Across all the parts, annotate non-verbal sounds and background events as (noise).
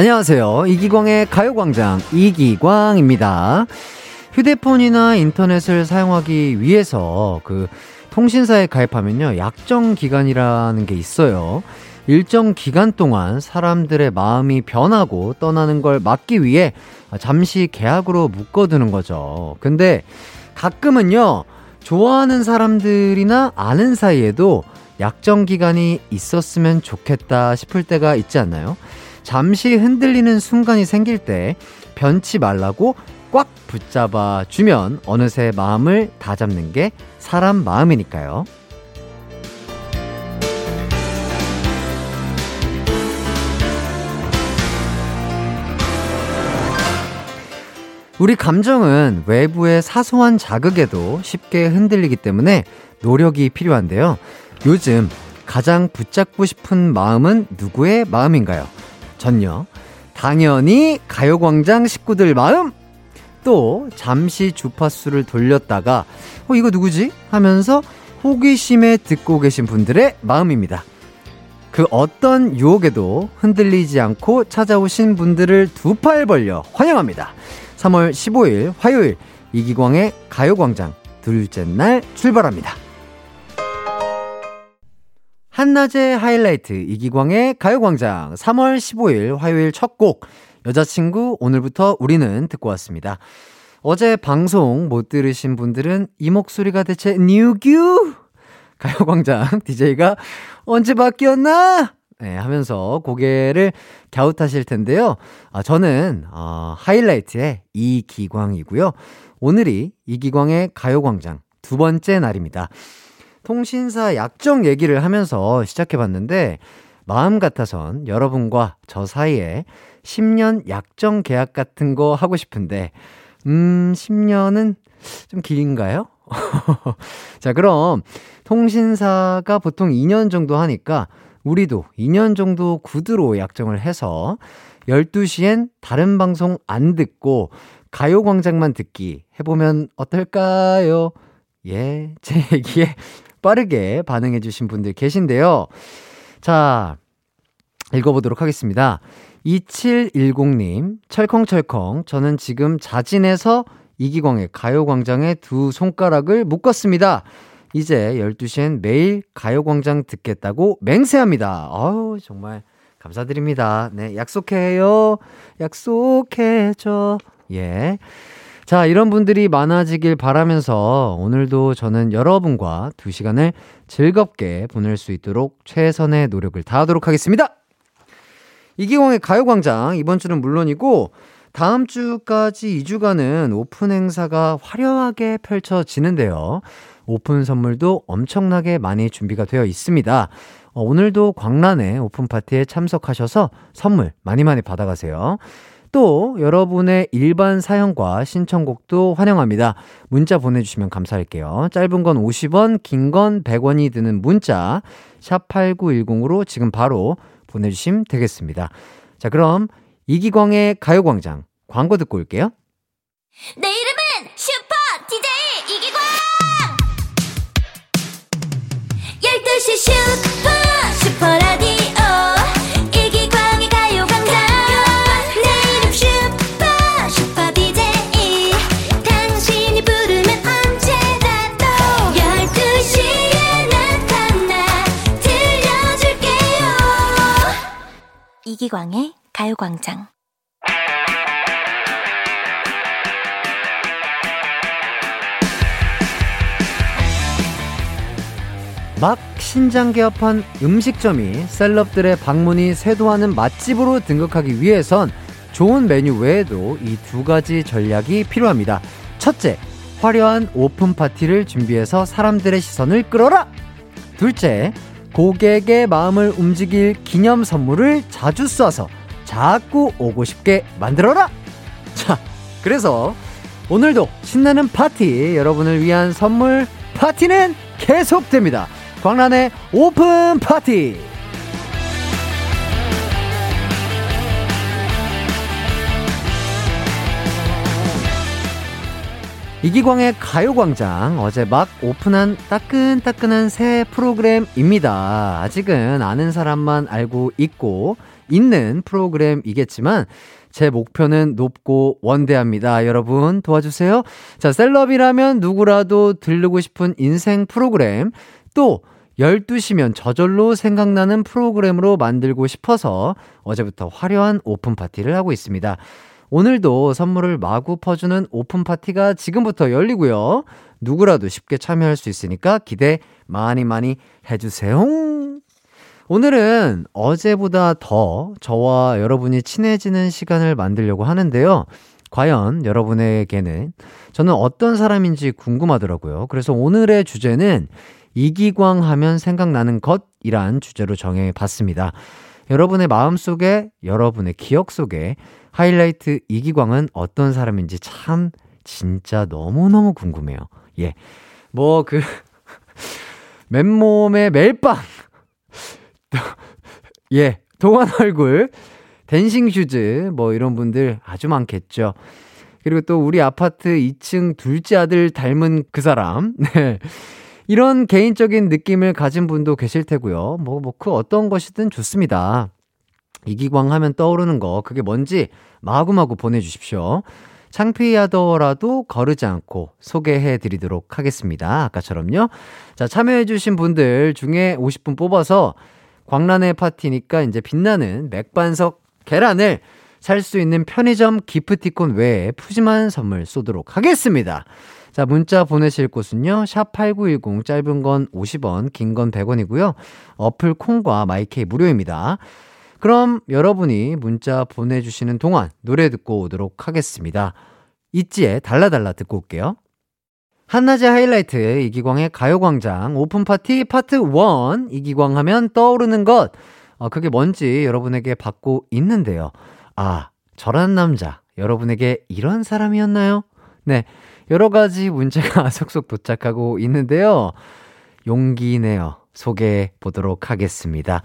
안녕하세요. 이기광의 가요광장 이기광입니다. 휴대폰이나 인터넷을 사용하기 위해서 그 통신사에 가입하면요. 약정 기간이라는 게 있어요. 일정 기간 동안 사람들의 마음이 변하고 떠나는 걸 막기 위해 잠시 계약으로 묶어두는 거죠. 근데 가끔은요, 좋아하는 사람들이나 아는 사이에도 약정 기간이 있었으면 좋겠다 싶을 때가 있지 않나요? 잠시 흔들리는 순간이 생길 때 변치 말라고 꽉 붙잡아 주면 어느새 마음을 다 잡는 게 사람 마음이니까요. 우리 감정은 외부의 사소한 자극에도 쉽게 흔들리기 때문에 노력이 필요한데요. 요즘 가장 붙잡고 싶은 마음은 누구의 마음인가요? 전요. 당연히 가요광장 식구들 마음! 또 잠시 주파수를 돌렸다가 어 이거 누구지? 하면서 호기심에 듣고 계신 분들의 마음입니다. 그 어떤 유혹에도 흔들리지 않고 찾아오신 분들을 두 팔 벌려 환영합니다. 3월 15일 화요일 이기광의 가요광장 둘째 날 출발합니다. 한낮의 하이라이트 이기광의 가요광장 3월 15일 화요일 첫 곡 여자친구 오늘부터 우리는 듣고 왔습니다. 어제 방송 못 들으신 분들은 이 목소리가 대체 뉴규 가요광장 (laughs) DJ가 언제 바뀌었나? 네, 하면서 고개를 갸웃하실 텐데요. 아, 저는, 어, 하이라이트의 이기광이고요. 오늘이 이기광의 가요광장 두 번째 날입니다. 통신사 약정 얘기를 하면서 시작해봤는데, 마음 같아선 여러분과 저 사이에 10년 약정 계약 같은 거 하고 싶은데, 음, 10년은 좀 긴가요? (laughs) 자, 그럼 통신사가 보통 2년 정도 하니까 우리도 2년 정도 구두로 약정을 해서 12시엔 다른 방송 안 듣고 가요광장만 듣기 해보면 어떨까요? 예, 제 얘기에 빠르게 반응해주신 분들 계신데요. 자, 읽어보도록 하겠습니다. 2710님, 철컹철컹, 저는 지금 자진해서 이기광의 가요광장에 두 손가락을 묶었습니다. 이제 12시엔 매일 가요광장 듣겠다고 맹세합니다. 아우, 정말 감사드립니다. 네, 약속해요. 약속해줘. 예. 자, 이런 분들이 많아지길 바라면서 오늘도 저는 여러분과 두 시간을 즐겁게 보낼 수 있도록 최선의 노력을 다하도록 하겠습니다. 이기광의 가요광장 이번 주는 물론이고 다음 주까지 2주간은 오픈 행사가 화려하게 펼쳐지는데요. 오픈 선물도 엄청나게 많이 준비가 되어 있습니다. 어, 오늘도 광란의 오픈 파티에 참석하셔서 선물 많이 많이 받아가세요. 또 여러분의 일반 사연과 신청곡도 환영합니다. 문자 보내주시면 감사할게요. 짧은 건 50원, 긴 건 100원이 드는 문자 샵 8910으로 지금 바로 보내주시면 되겠습니다. 자 그럼 이기광의 가요광장 광고 듣고 올게요. 내 이름은 슈 이기광의 가요광장 막 신장 개업한 음식점이 셀럽들의 방문이 쇄도하는 맛집으로 등극하기 위해선 좋은 메뉴 외에도 이 두 가지 전략이 필요합니다. 첫째, 화려한 오픈 파티를 준비해서 사람들의 시선을 끌어라! 둘째, 고객의 마음을 움직일 기념 선물을 자주 쏴서 자꾸 오고 싶게 만들어라! 자, 그래서 오늘도 신나는 파티, 여러분을 위한 선물 파티는 계속됩니다. 광란의 오픈 파티! 이기광의 가요광장 어제 막 오픈한 따끈따끈한 새 프로그램입니다. 아직은 아는 사람만 알고 있고 있는 프로그램이겠지만 제 목표는 높고 원대합니다. 여러분 도와주세요. 자, 셀럽이라면 누구라도 들르고 싶은 인생 프로그램 또 12시면 저절로 생각나는 프로그램으로 만들고 싶어서 어제부터 화려한 오픈 파티를 하고 있습니다. 오늘도 선물을 마구 퍼주는 오픈 파티가 지금부터 열리고요. 누구라도 쉽게 참여할 수 있으니까 기대 많이 많이 해주세요. 오늘은 어제보다 더 저와 여러분이 친해지는 시간을 만들려고 하는데요. 과연 여러분에게는 저는 어떤 사람인지 궁금하더라고요. 그래서 오늘의 주제는 이기광 하면 생각나는 것이란 주제로 정해 봤습니다. 여러분의 마음 속에, 여러분의 기억 속에 하이라이트 이기광은 어떤 사람인지 참 진짜 너무너무 궁금해요. 예. 뭐 그 (laughs) 맨몸에 멜빵 (laughs) 예, 동안 얼굴 dancing shoes 뭐 이런 분들 아주 많겠죠. 그리고 또 우리 아파트 2층 둘째 아들 닮은 그 사람. (laughs) 네. 이런 개인적인 느낌을 가진 분도 계실 테고요. 뭐, 뭐, 그 어떤 것이든 좋습니다. 이기광 하면 떠오르는 거, 그게 뭔지 마구마구 보내주십시오. 창피하더라도 거르지 않고 소개해 드리도록 하겠습니다. 아까처럼요. 자, 참여해 주신 분들 중에 50분 뽑아서 광란의 파티니까 이제 빛나는 맥반석 계란을 살 수 있는 편의점 기프티콘 외에 푸짐한 선물 쏘도록 하겠습니다. 자, 문자 보내실 곳은요. 샵 8910 짧은 건 50원, 긴 건 100원이고요. 어플 콩과 My K 무료입니다. 그럼 여러분이 문자 보내주시는 동안 노래 듣고 오도록 하겠습니다. 있지의 달라달라 듣고 올게요. 한낮의 하이라이트 이기광의 가요광장 오픈파티 파트 1 이기광 하면 떠오르는 것 어, 그게 뭔지 여러분에게 받고 있는데요. 아 저란 남자 여러분에게 이런 사람이었나요? 네 여러 가지 문자가 (laughs) 속속 도착하고 있는데요. 용기 내어 소개해 보도록 하겠습니다.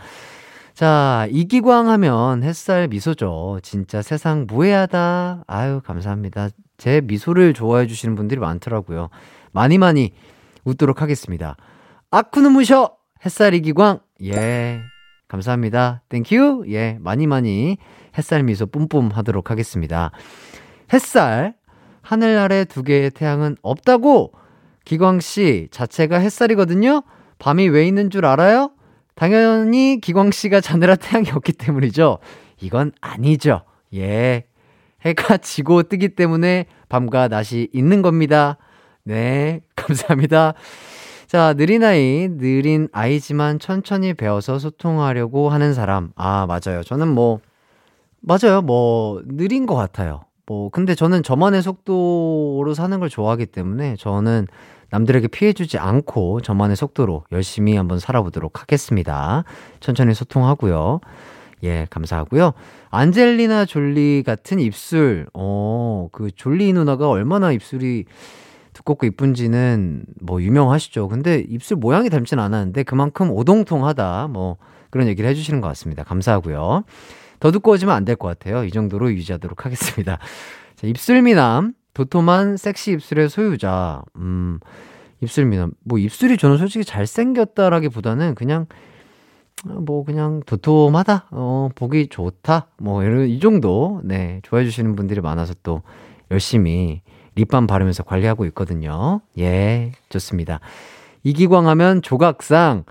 자, 이기광 하면 햇살 미소죠. 진짜 세상 무해하다. 아유, 감사합니다. 제 미소를 좋아해 주시는 분들이 많더라고요. 많이 많이 웃도록 하겠습니다. 아쿠 눈부셔! 햇살 이기광! 예. 감사합니다. Thank you! 예. 많이 많이 햇살 미소 뿜뿜 하도록 하겠습니다. 햇살, 하늘 아래 두 개의 태양은 없다고! 기광씨 자체가 햇살이거든요? 밤이 왜 있는 줄 알아요? 당연히 기광 씨가 자느라 태양이 없기 때문이죠. 이건 아니죠. 예. 해가 지고 뜨기 때문에 밤과 낮이 있는 겁니다. 네, 감사합니다. 자, 느린 아이, 느린 아이지만 천천히 배워서 소통하려고 하는 사람. 아, 맞아요. 저는 뭐, 맞아요. 뭐, 느린 것 같아요. 뭐, 근데 저는 저만의 속도로 사는 걸 좋아하기 때문에 저는 남들에게 피해주지 않고 저만의 속도로 열심히 한번 살아보도록 하겠습니다. 천천히 소통하고요. 예, 감사하고요. 안젤리나 졸리 같은 입술, 어, 그 졸리 누나가 얼마나 입술이 두껍고 이쁜지는 뭐 유명하시죠. 근데 입술 모양이 닮진 않았는데 그만큼 오동통하다. 뭐 그런 얘기를 해주시는 것 같습니다. 감사하고요. 더 두꺼워지면 안 될 것 같아요. 이 정도로 유지하도록 하겠습니다. 자, 입술 미남, 도톰한 섹시 입술의 소유자. 음, 입술 미남. 뭐 입술이 저는 솔직히 잘생겼다라기보다는 그냥 뭐 그냥 도톰하다. 어, 보기 좋다. 뭐 이런 이 정도. 네. 좋아해 주시는 분들이 많아서 또 열심히 립밤 바르면서 관리하고 있거든요. 예. 좋습니다. 이기광 하면 조각상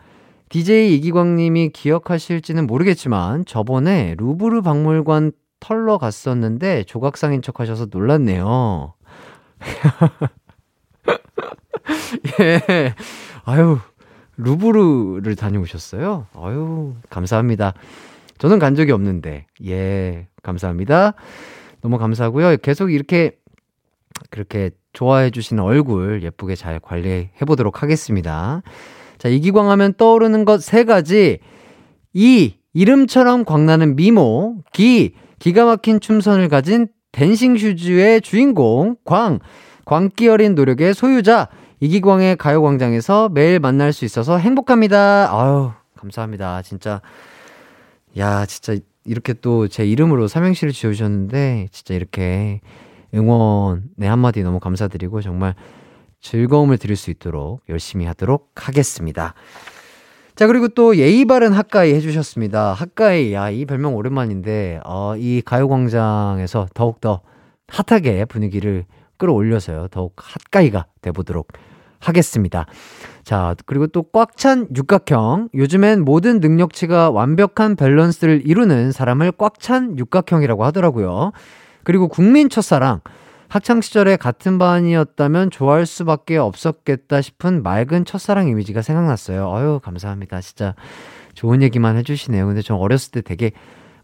DJ 이기광 님이 기억하실지는 모르겠지만 저번에 루브르 박물관 털러 갔었는데 조각상인 척 하셔서 놀랐네요. (laughs) 예. 아유, 루브르를 다녀오셨어요? 아유, 감사합니다. 저는 간 적이 없는데, 예, 감사합니다. 너무 감사하고요. 계속 이렇게, 그렇게 좋아해 주시는 얼굴 예쁘게 잘 관리해 보도록 하겠습니다. 자, 이기광 하면 떠오르는 것 세 가지. 이, 이름처럼 광나는 미모. 기, 기가 막힌 춤선을 가진 댄싱 슈즈의 주인공 광 광기 어린 노력의 소유자 이기광의 가요광장에서 매일 만날 수 있어서 행복합니다. 아유 감사합니다. 진짜 야 진짜 이렇게 또 제 이름으로 삼행시를 지어주셨는데 진짜 이렇게 응원의 한마디 너무 감사드리고 정말 즐거움을 드릴 수 있도록 열심히 하도록 하겠습니다. 자, 그리고 또 예의 바른 학가이 해주셨습니다. 학가이, 야, 이 별명 오랜만인데, 어, 이 가요광장에서 더욱더 핫하게 분위기를 끌어올려서요. 더욱 핫가이가 돼보도록 하겠습니다. 자, 그리고 또 꽉 찬 육각형. 요즘엔 모든 능력치가 완벽한 밸런스를 이루는 사람을 꽉 찬 육각형이라고 하더라고요. 그리고 국민 첫사랑. 학창 시절에 같은 반이었다면 좋아할 수밖에 없었겠다 싶은 맑은 첫사랑 이미지가 생각났어요. 어유 감사합니다. 진짜 좋은 얘기만 해주시네요. 근데 전 어렸을 때 되게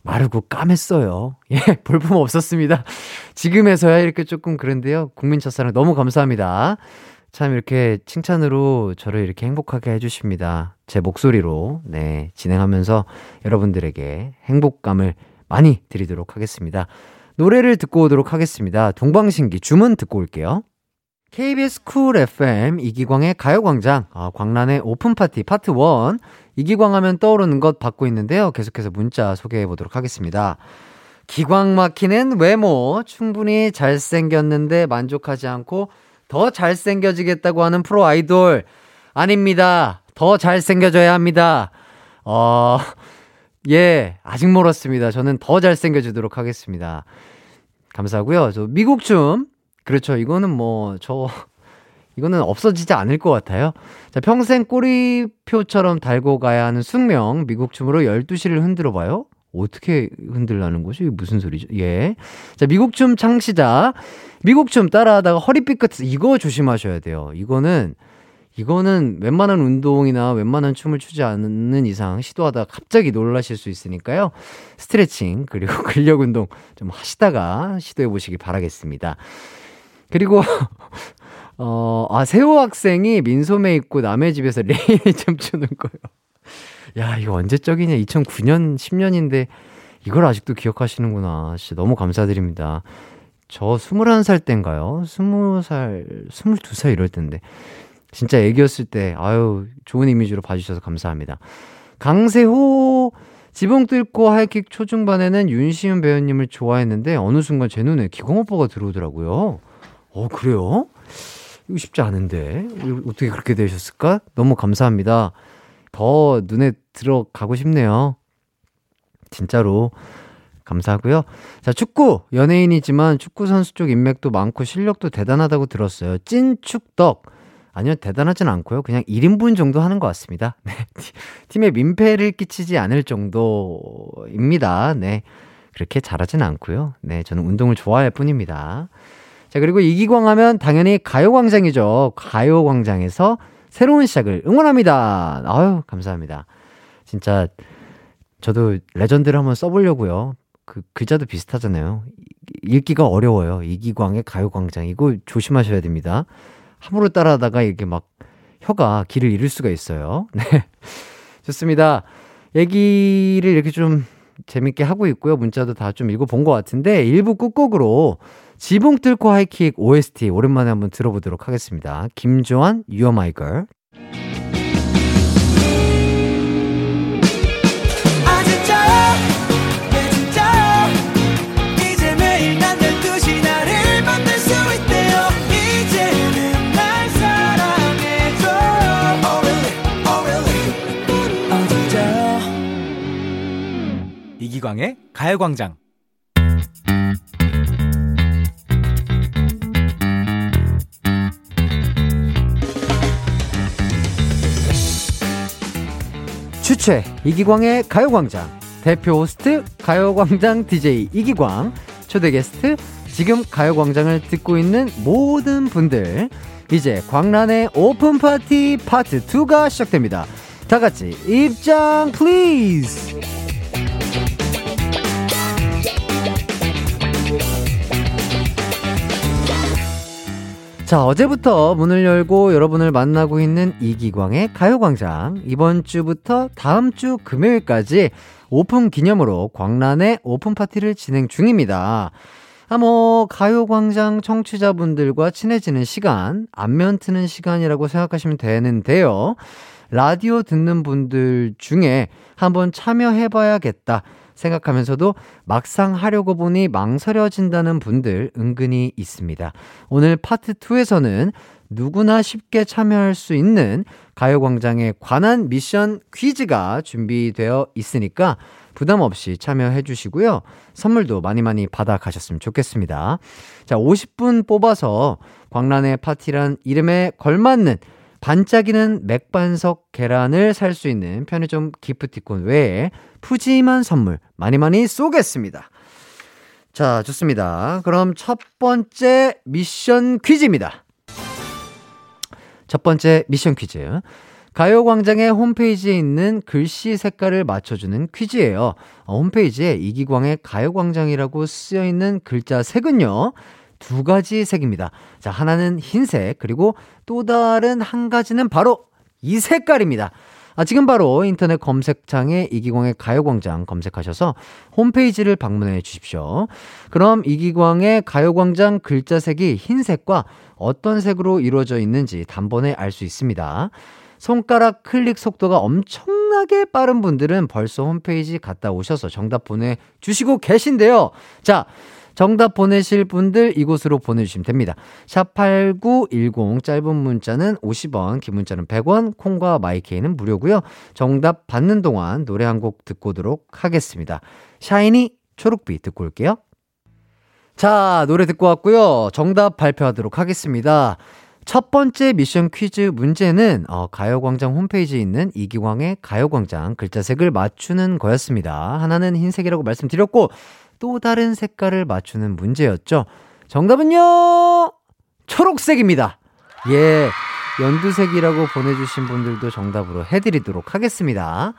마르고 까맸어요. (laughs) 예, 볼품 없었습니다. 지금에서야 이렇게 조금 그런데요. 국민 첫사랑 너무 감사합니다. 참 이렇게 칭찬으로 저를 이렇게 행복하게 해주십니다. 제 목소리로, 네, 진행하면서 여러분들에게 행복감을 많이 드리도록 하겠습니다. 노래를 듣고 오도록 하겠습니다. 동방신기 주문 듣고 올게요. KBS Cool FM 이기광의 가요광장, 아, 광란의 오픈파티 파트 1. 이기광 하면 떠오르는 것 받고 있는데요. 계속해서 문자 소개해 보도록 하겠습니다. 기광 막히는 외모, 충분히 잘생겼는데 만족하지 않고 더 잘생겨지겠다고 하는 프로 아이돌. 아닙니다. 더 잘생겨져야 합니다. 어, 예, 아직 멀었습니다. 저는 더 잘생겨지도록 하겠습니다. 감사하고요. 저 미국 춤. 그렇죠. 이거는 뭐, 저, (laughs) 이거는 없어지지 않을 것 같아요. 자, 평생 꼬리표처럼 달고 가야 하는 숙명, 미국 춤으로 12시를 흔들어 봐요. 어떻게 흔들라는 거죠? 이게 무슨 소리죠? 예. 자, 미국 춤 창시자. 미국 춤 따라하다가 허리 삐끗, 이거 조심하셔야 돼요. 이거는, 이거는 웬만한 운동이나 웬만한 춤을 추지 않는 이상 시도하다가 갑자기 놀라실 수 있으니까요. 스트레칭, 그리고 (laughs) 근력 운동 좀 하시다가 시도해 보시기 바라겠습니다. 그리고, (laughs) 어, 아, 세호 학생이 민소매 입고 남의 집에서 레인을 춤추는 거예요. 야, 이거 언제적이냐? 2009년, 10년인데 이걸 아직도 기억하시는구나. 진짜 너무 감사드립니다. 저 21살 땐가요? 20살, 22살 이럴 텐데. 진짜 애기였을 때, 아유, 좋은 이미지로 봐주셔서 감사합니다. 강세호, 지붕 뚫고 하이킥 초중반에는 윤시윤 배우님을 좋아했는데, 어느 순간 제 눈에 기광 오빠가 들어오더라고요. 어, 그래요? 이거 쉽지 않은데. 어떻게 그렇게 되셨을까? 너무 감사합니다. 더 눈에 들어가고 싶네요. 진짜로. 감사하고요. 자, 축구 연예인이지만 축구 선수 쪽 인맥도 많고 실력도 대단하다고 들었어요. 찐 축덕. 아니요, 대단하진 않고요. 그냥 1인분 정도 하는 것 같습니다. (laughs) 네. 팀에 민폐를 끼치지 않을 정도입니다. 네. 그렇게 잘하진 않고요. 네, 저는 운동을 좋아할 뿐입니다. 자, 그리고 이기광 하면 당연히 가요광장이죠. 가요광장에서 새로운 시작을 응원합니다. 아유, 감사합니다. 진짜 저도 레전드를 한번 써보려고요. 그 글자도 비슷하잖아요. 읽기가 어려워요. 이기광의 가요광장. 이거 조심하셔야 됩니다. 함부로 따라하다가 이게 막 혀가 길을 잃을 수가 있어요. (laughs) 네. 좋습니다. 얘기를 이렇게 좀 재밌게 하고 있고요. 문자도 다 좀 읽어본 것 같은데, 일부 끝곡으로 지붕 뚫고 하이킥 OST 오랜만에 한번 들어보도록 하겠습니다. 김조한, You're My Girl. 이기광의 가요광장. 주최 이기광의 가요광장 대표 호스트 가요광장 DJ 이기광 초대 게스트 지금 가요광장을 듣고 있는 모든 분들 이제 광란의 오픈 파티 파트 2가 시작됩니다. 다 같이 입장 please. 자, 어제부터 문을 열고 여러분을 만나고 있는 이기광의 가요광장. 이번 주부터 다음 주 금요일까지 오픈 기념으로 광란의 오픈 파티를 진행 중입니다. 아, 뭐, 가요광장 청취자분들과 친해지는 시간, 안면 트는 시간이라고 생각하시면 되는데요. 라디오 듣는 분들 중에 한번 참여해봐야겠다. 생각하면서도 막상 하려고 보니 망설여진다는 분들 은근히 있습니다. 오늘 파트 2에서는 누구나 쉽게 참여할 수 있는 가요광장에 관한 미션 퀴즈가 준비되어 있으니까 부담 없이 참여해 주시고요. 선물도 많이 많이 받아 가셨으면 좋겠습니다. 자, 50분 뽑아서 광란의 파티란 이름에 걸맞는 반짝이는 맥반석 계란을 살 수 있는 편의점 기프티콘 외에 푸짐한 선물 많이 많이 쏘겠습니다. 자, 좋습니다. 그럼 첫 번째 미션 퀴즈입니다. 첫 번째 미션 퀴즈. 가요광장의 홈페이지에 있는 글씨 색깔을 맞춰주는 퀴즈예요. 어, 홈페이지에 이기광의 가요광장이라고 쓰여 있는 글자 색은요. 두 가지 색입니다. 자, 하나는 흰색, 그리고 또 다른 한 가지는 바로 이 색깔입니다. 아, 지금 바로 인터넷 검색창에 이기광의 가요광장 검색하셔서 홈페이지를 방문해 주십시오. 그럼 이기광의 가요광장 글자색이 흰색과 어떤 색으로 이루어져 있는지 단번에 알 수 있습니다. 손가락 클릭 속도가 엄청나게 빠른 분들은 벌써 홈페이지 갔다 오셔서 정답 보내주시고 계신데요. 자, 정답 보내실 분들 이곳으로 보내주시면 됩니다. 샵8910 짧은 문자는 50원, 긴 문자는 100원, 콩과 마이케이는 무료고요. 정답 받는 동안 노래 한 곡 듣고 오도록 하겠습니다. 샤이니 초록빛 듣고 올게요. 자, 노래 듣고 왔고요. 정답 발표하도록 하겠습니다. 첫 번째 미션 퀴즈 문제는 어, 가요광장 홈페이지에 있는 이기광의 가요광장 글자색을 맞추는 거였습니다. 하나는 흰색이라고 말씀드렸고 또 다른 색깔을 맞추는 문제였죠. 정답은요 초록색입니다. 예, 연두색이라고 보내주신 분들도 정답으로 해드리도록 하겠습니다.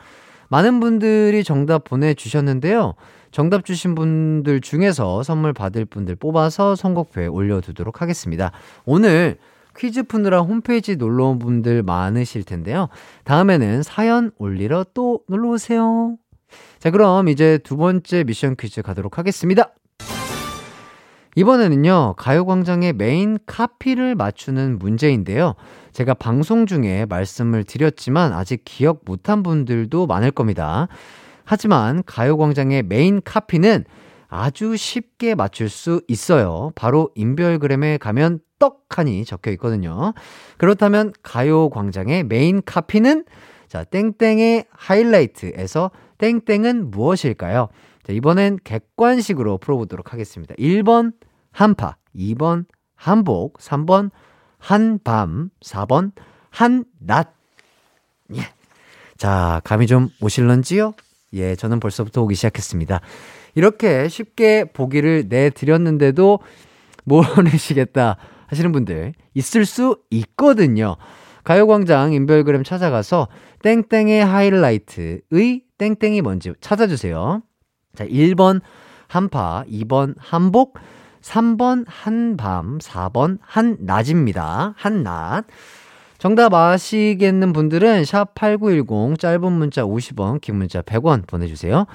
많은 분들이 정답 보내주셨는데요. 정답 주신 분들 중에서 선물 받을 분들 뽑아서 선곡표에 올려두도록 하겠습니다. 오늘 퀴즈 푸느라 홈페이지 놀러 온 분들 많으실 텐데요. 다음에는 사연 올리러 또 놀러 오세요. 자, 그럼 이제 두 번째 미션 퀴즈 가도록 하겠습니다. 이번에는요, 가요광장의 메인 카피를 맞추는 문제인데요. 제가 방송 중에 말씀을 드렸지만 아직 기억 못한 분들도 많을 겁니다. 하지만 가요광장의 메인 카피는 아주 쉽게 맞출 수 있어요. 바로 인별그램에 가면 떡하니 적혀 있거든요. 그렇다면 가요광장의 메인 카피는 자, 땡땡의 하이라이트에서 땡땡은 무엇일까요? 자, 이번엔 객관식으로 풀어보도록 하겠습니다. 1번 한파, 2번 한복, 3번 한밤, 4번 한낮. 예. 자, 감이 좀 오실런지요? 예, 저는 벌써부터 오기 시작했습니다. 이렇게 쉽게 보기를 내드렸는데도 모르시겠다 (laughs) 하시는 분들 있을 수 있거든요. 가요광장 인별그램 찾아가서 땡땡의 하이라이트의 땡땡이 뭔지 찾아주세요. 자, 1번 한파, 2번 한복, 3번 한밤, 4번 한낮입니다. 한낮. 정답 아시겠는 분들은 샵 8910 짧은 문자 50원, 긴 문자 100원 보내주세요.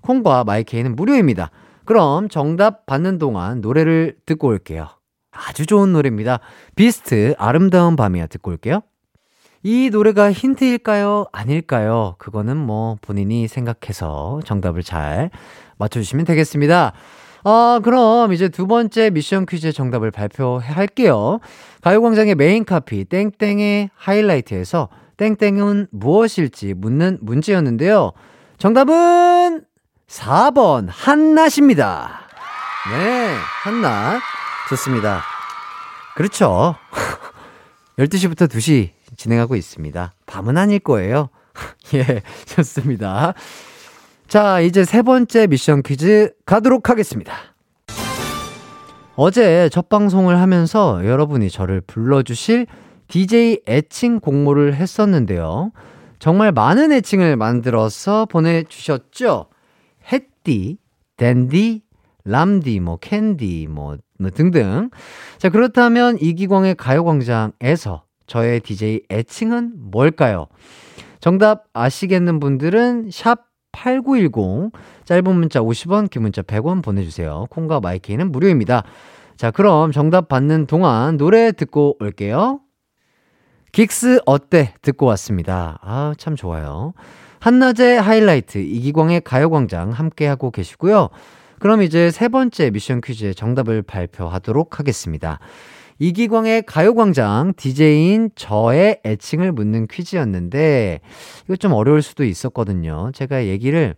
콩과 마이케이는 무료입니다. 그럼 정답 받는 동안 노래를 듣고 올게요. 아주 좋은 노래입니다. 비스트 아름다운 밤이야 듣고 올게요. 이 노래가 힌트일까요? 아닐까요? 그거는 뭐 본인이 생각해서 정답을 잘 맞춰주시면 되겠습니다. 아, 그럼 이제 두 번째 미션 퀴즈 정답을 발표할게요. 가요광장의 메인 카피, 땡땡의 하이라이트에서 땡땡은 무엇일지 묻는 문제였는데요. 정답은 4번, 한낮입니다. 네, 한낮. 좋습니다. 그렇죠. (laughs) 12시부터 2시 진행하고 있습니다. 밤은 아닐 거예요. (laughs) 예, 좋습니다. 자, 이제 세 번째 미션 퀴즈 가도록 하겠습니다. 어제 첫 방송을 하면서 여러분이 저를 불러주실 DJ 애칭 공모를 했었는데요. 정말 많은 애칭을 만들어서 보내주셨죠? 햇디, 댄디, 람디, 뭐, 캔디, 뭐, 뭐 등등. 자, 그렇다면 이기광의 가요광장에서 저의 DJ 애칭은 뭘까요? 정답 아시겠는 분들은 샵 8910, 짧은 문자 50원, 긴 문자 100원 보내주세요. 콩과 My K는 무료입니다. 자, 그럼 정답 받는 동안 노래 듣고 올게요. 긱스 어때? 듣고 왔습니다. 아, 참 좋아요. 한낮의 하이라이트 이기광의 가요광장 함께하고 계시고요. 그럼 이제 세 번째 미션 퀴즈의 정답을 발표하도록 하겠습니다. 이기광의 가요광장 DJ인 저의 애칭을 묻는 퀴즈였는데 이거 좀 어려울 수도 있었거든요. 제가 얘기를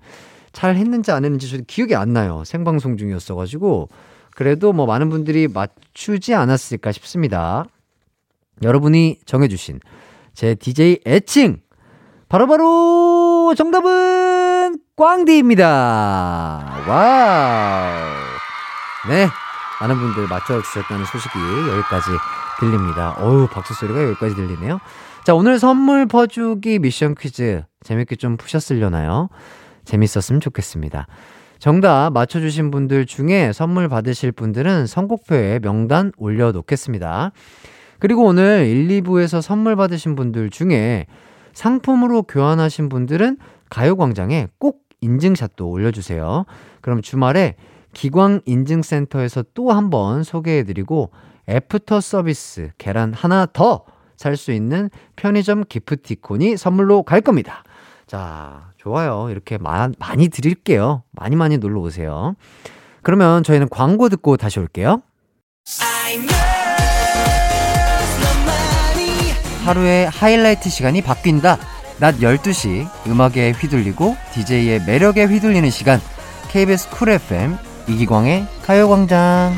잘 했는지 안 했는지 저 기억이 안 나요. 생방송 중이었어가지고 그래도 뭐 많은 분들이 맞추지 않았을까 싶습니다. 여러분이 정해주신 제 DJ 애칭 바로바로 정답은 꽝디입니다. wow. 네. 많은 분들 맞춰주셨다는 소식이 여기까지 들립니다. 어우, 박수 소리가 여기까지 들리네요. 자, 오늘 선물 퍼주기 미션 퀴즈 재밌게 좀 푸셨으려나요? 재밌었으면 좋겠습니다. 정답 맞춰주신 분들 중에 선물 받으실 분들은 선곡표에 명단 올려놓겠습니다. 그리고 오늘 1, 2부에서 선물 받으신 분들 중에 상품으로 교환하신 분들은 가요광장에 꼭 인증샷도 올려주세요. 그럼 주말에 기광 인증센터에서 또 한 번 소개해드리고 애프터 서비스 계란 하나 더 살 수 있는 편의점 기프티콘이 선물로 갈 겁니다. 자, 좋아요. 이렇게 마, 많이 드릴게요. 많이 많이 놀러 오세요. 그러면 저희는 광고 듣고 다시 올게요. 하루의 하이라이트 시간이 바뀐다. 낮 12시 음악에 휘둘리고 DJ의 매력에 휘둘리는 시간 KBS 쿨 FM 이기광의 가요광장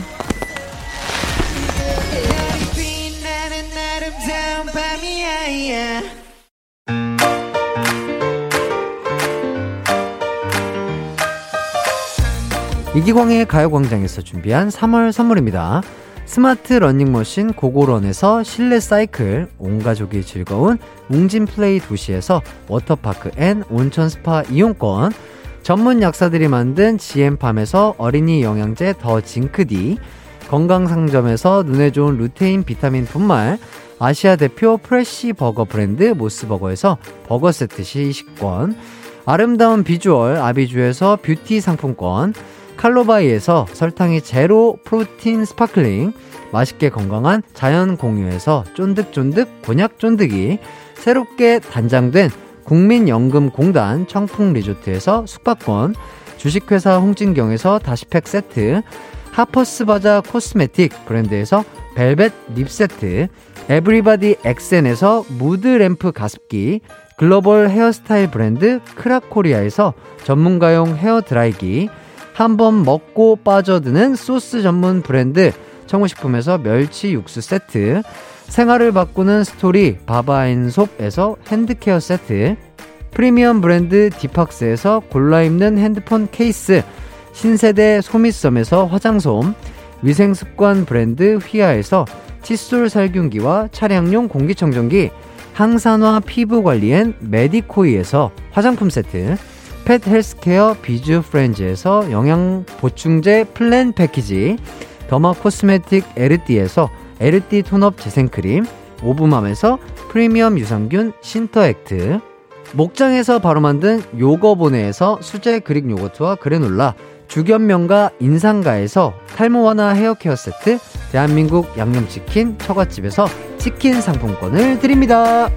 이기광의 가요광장에서 준비한 3월 선물입니다. 스마트 러닝머신 고고런에서 실내 사이클, 온 가족이 즐거운 웅진 플레이 도시에서 워터파크 and 온천 스파 이용권, 전문 약사들이 만든 GM팜에서 어린이 영양제 더 징크디, 건강상점에서 눈에 좋은 루테인 비타민 분말, 아시아 대표 fresh 버거 브랜드 모스버거에서 버거 세트 시식권, 아름다운 비주얼 아비주에서 뷰티 상품권, 칼로바이에서 설탕이 제로 프로틴 sparkling, 맛있게 건강한 자연 공유에서 쫀득쫀득 곤약 쫀득이, 새롭게 단장된 국민연금공단 청풍리조트에서 숙박권, 주식회사 홍진경에서 다시팩 세트, 하퍼스바자 cosmetic 브랜드에서 벨벳 lip 세트, 에브리바디 엑센에서 무드램프 가습기, 글로벌 헤어스타일 브랜드 크라코리아에서 전문가용 헤어드라이기, 한 번 먹고 빠져드는 소스 전문 브랜드 청우식품에서 멸치 육수 세트, 생활을 바꾸는 스토리 바바앤솝에서 hand care 세트, 프리미엄 브랜드 디팍스에서 골라 입는 핸드폰 케이스, 신세대 소미썸에서 화장솜, 위생습관 브랜드 휘하에서 칫솔 살균기와 차량용 공기청정기, 항산화 피부관리엔 메디코이에서 화장품 세트, pet healthcare 비주 프렌즈에서 영양 보충제 플랜 패키지, derma cosmetic 에르띠에서 에르띠 tone-up 재생크림, 오브맘에서 프리미엄 유산균 신터액트, 목장에서 바로 만든 요거보네에서 수제 Greek yogurt와 그래놀라, 주견명가 인상가에서 탈모 완화 헤어케어 세트, 대한민국 양념치킨 처갓집에서 치킨 상품권을 드립니다.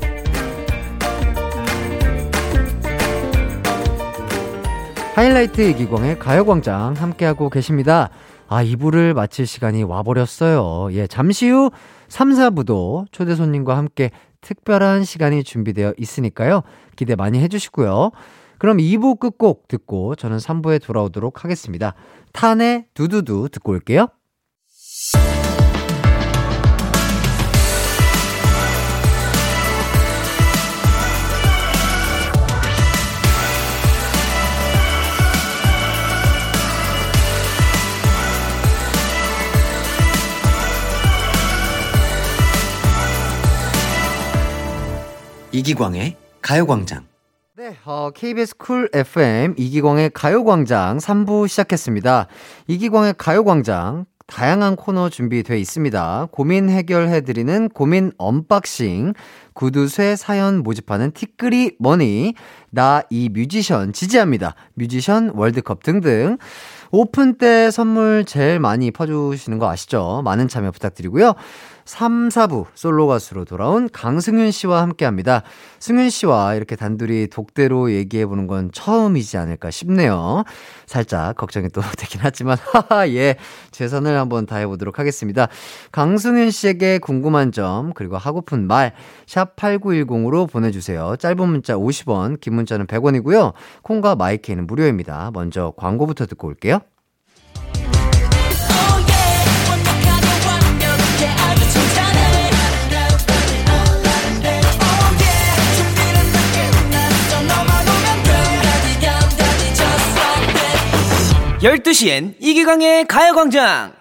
하이라이트 이기광의 가요광장 함께하고 계십니다. 아, 2부를 마칠 시간이 와버렸어요. 예, 잠시 후 3, 4부도 초대 손님과 함께 특별한 시간이 준비되어 있으니까요. 기대 많이 해주시고요. 그럼 2부 끝곡 듣고 저는 3부에 돌아오도록 하겠습니다. 탄의 두두두 듣고 올게요. 이기광의 가요광장. 네, 어, KBS 쿨 FM 이기광의 가요광장 3부 시작했습니다. 이기광의 가요광장 다양한 코너 준비되어 있습니다. 고민 해결해드리는 고민 unboxing, 구두쇠 사연 모집하는 티끌이 머니, 나 이 뮤지션 지지합니다. 뮤지션 월드컵 등등. 오픈 때 선물 제일 많이 퍼주시는 거 아시죠? 많은 참여 부탁드리고요. 3, 4부 솔로 가수로 돌아온 강승윤 씨와 함께 합니다. 승윤 씨와 이렇게 단둘이 독대로 얘기해 보는 건 처음이지 않을까 싶네요. 살짝 걱정이 또 (laughs) 되긴 하지만, 하하, 예. 최선을 한번 다해 보도록 하겠습니다. 강승윤 씨에게 궁금한 점, 그리고 하고픈 말, 샵8910으로 보내주세요. 짧은 문자 50원, 긴 문자는 100원이고요. 콩과 마이케이는 무료입니다. 먼저 광고부터 듣고 올게요. 열두 시엔 이기광의 가요광장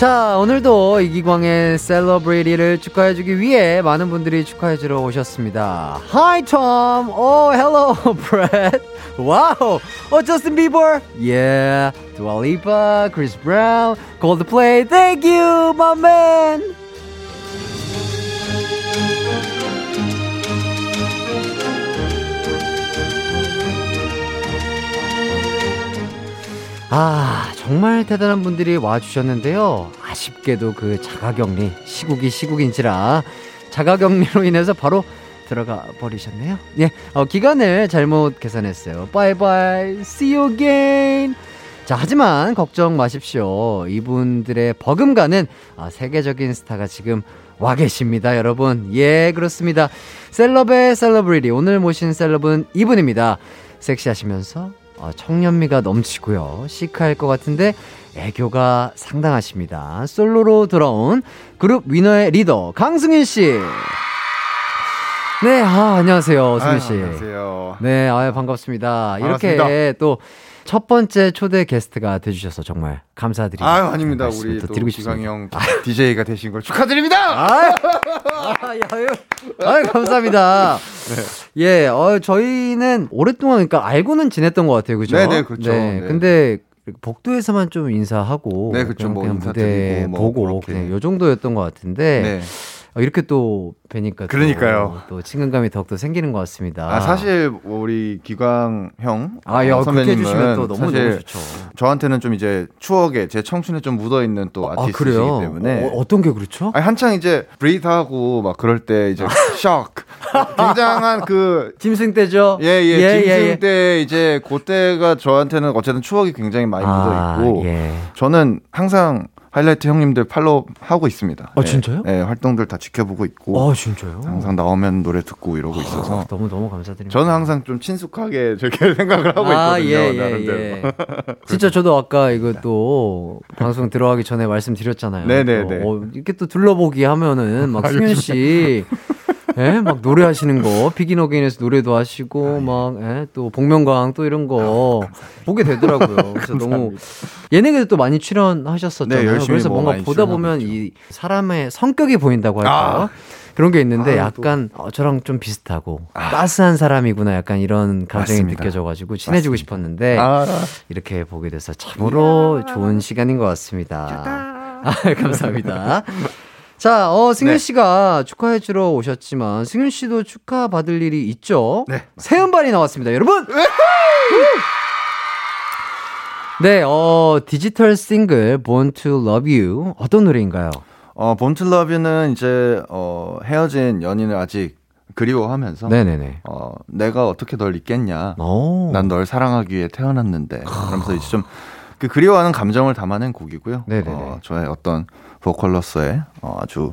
자, 오늘도 이기광의 셀러브리티를 축하해주기 위해 많은 분들이 축하해주러 오셨습니다. Hi, Tom. Oh, hello, Brett. Wow. Oh, Justin Bieber. Yeah. Dua Lipa, Chris Brown, Coldplay. Thank you, my man. 아, 정말 대단한 분들이 와주셨는데요. 아쉽게도 그 자가격리, 시국이 시국인지라 자가격리로 인해서 바로 들어가 버리셨네요. 예, 어, 기간을 잘못 계산했어요. bye bye, see you again. 자, 하지만 걱정 마십시오. 이분들의 버금가는 아, 세계적인 스타가 지금 와 계십니다, 여러분. 예, 그렇습니다. celeb의 celebrity. 오늘 모신 celeb은 이분입니다. 섹시하시면서 어, 청년미가 넘치고요. 시크할 것 같은데 애교가 상당하십니다. 솔로로 돌아온 그룹 위너의 리더 강승윤 씨. 네, 아, 안녕하세요, 승윤 씨. 아유, 안녕하세요. 네, 아유, 반갑습니다. 이렇게 반갑습니다. 또첫 번째 초대 게스트가 돼주셔서 정말 감사드립니다. 아유 아닙니다. 우리 또또 드리고 싶습니다. 형 DJ가 되신 걸 축하드립니다. 아유, 아유, 아유, 아유, 감사합니다. 네. 예, 어, 저희는 오랫동안 그러니까 알고는 지냈던 것 같아요, 그죠? 네네, 그렇죠. 네. 근데 복도에서만 좀 인사하고, 네. 그냥, 뭐 인사드리고 뭐 보고 그렇게. 그냥 요 정도였던 것 같은데 네. 어, 이렇게 또 뵈니까 또, 그러니까요. 또 친근감이 더욱더 생기는 것 같습니다. 아 사실 우리 기광 형 아, 야, 어, 해주시면 또 너무 사실 너무 좋죠. 저한테는 좀 이제 추억에 제 청춘에 좀 묻어 있는 또 아, 아티스트이기 그래요? 때문에 어, 어떤 게 그렇죠? 아니, 한창 이제 브리드 하고 막 그럴 때 이제 (laughs) shock 굉장한 그 짐승 때죠? 예예 짐승 때 이제 그때가 저한테는 어쨌든 추억이 굉장히 많이 아, 묻어 있고 예. 저는 항상 하이라이트 형님들 팔로우 하고 있습니다. 아, 진짜요? 예, 활동들 다 지켜보고 있고 아, 진짜요? 항상 나오면 노래 듣고 이러고 있어서 너무 너무 감사드립니다. 저는 항상 좀 친숙하게 저렇게 (laughs) 생각을 하고 아, 있거든요. 예, 예, 나름대로. 예. (laughs) 진짜 저도 아까 이거 또 방송 들어가기 전에 말씀드렸잖아요. 네네네. 또, 어, 이렇게 또 둘러보기 하면은 막 아, 승윤 씨, 예, 막 노래하시는 거, 비긴 어게인에서 노래도 하시고, 막, 예, 또 복면가왕 또 이런 거 보게 되더라고요. 그래서 너무 예능에도 또 많이 출연하셨었잖아요. 네, 그래서 뭐 뭔가 보다 보면 있죠. 이 사람의 성격이 보인다고 할까요? 아. 그런 게 있는데 또. 약간 어, 저랑 좀 비슷하고 따스한 사람이구나 약간 이런 감정이 맞습니다. 느껴져가지고 친해지고 싶었는데 아, 이렇게 보게 돼서 참으로 좋은 시간인 것 같습니다. 아, 감사합니다. 자, 어, 승윤 네. 씨가 축하해 주러 오셨지만, 승윤 씨도 축하 받을 일이 있죠? 네. 새 음반이 나왔습니다, 여러분! 네, 어, 디지털 싱글, Born to Love You. 어떤 노래인가요? 어, 본틀러브는 이제 어, 헤어진 연인을 아직 그리워하면서 네네네. 어, 내가 어떻게 널 잊겠냐. 오. 난널 사랑하기 위해 태어났는데. 그러면서 이제 좀 그 그리워하는 감정을 담아낸 곡이고요. 네네네. 어, 저의 어떤 보컬로서의 어, 아주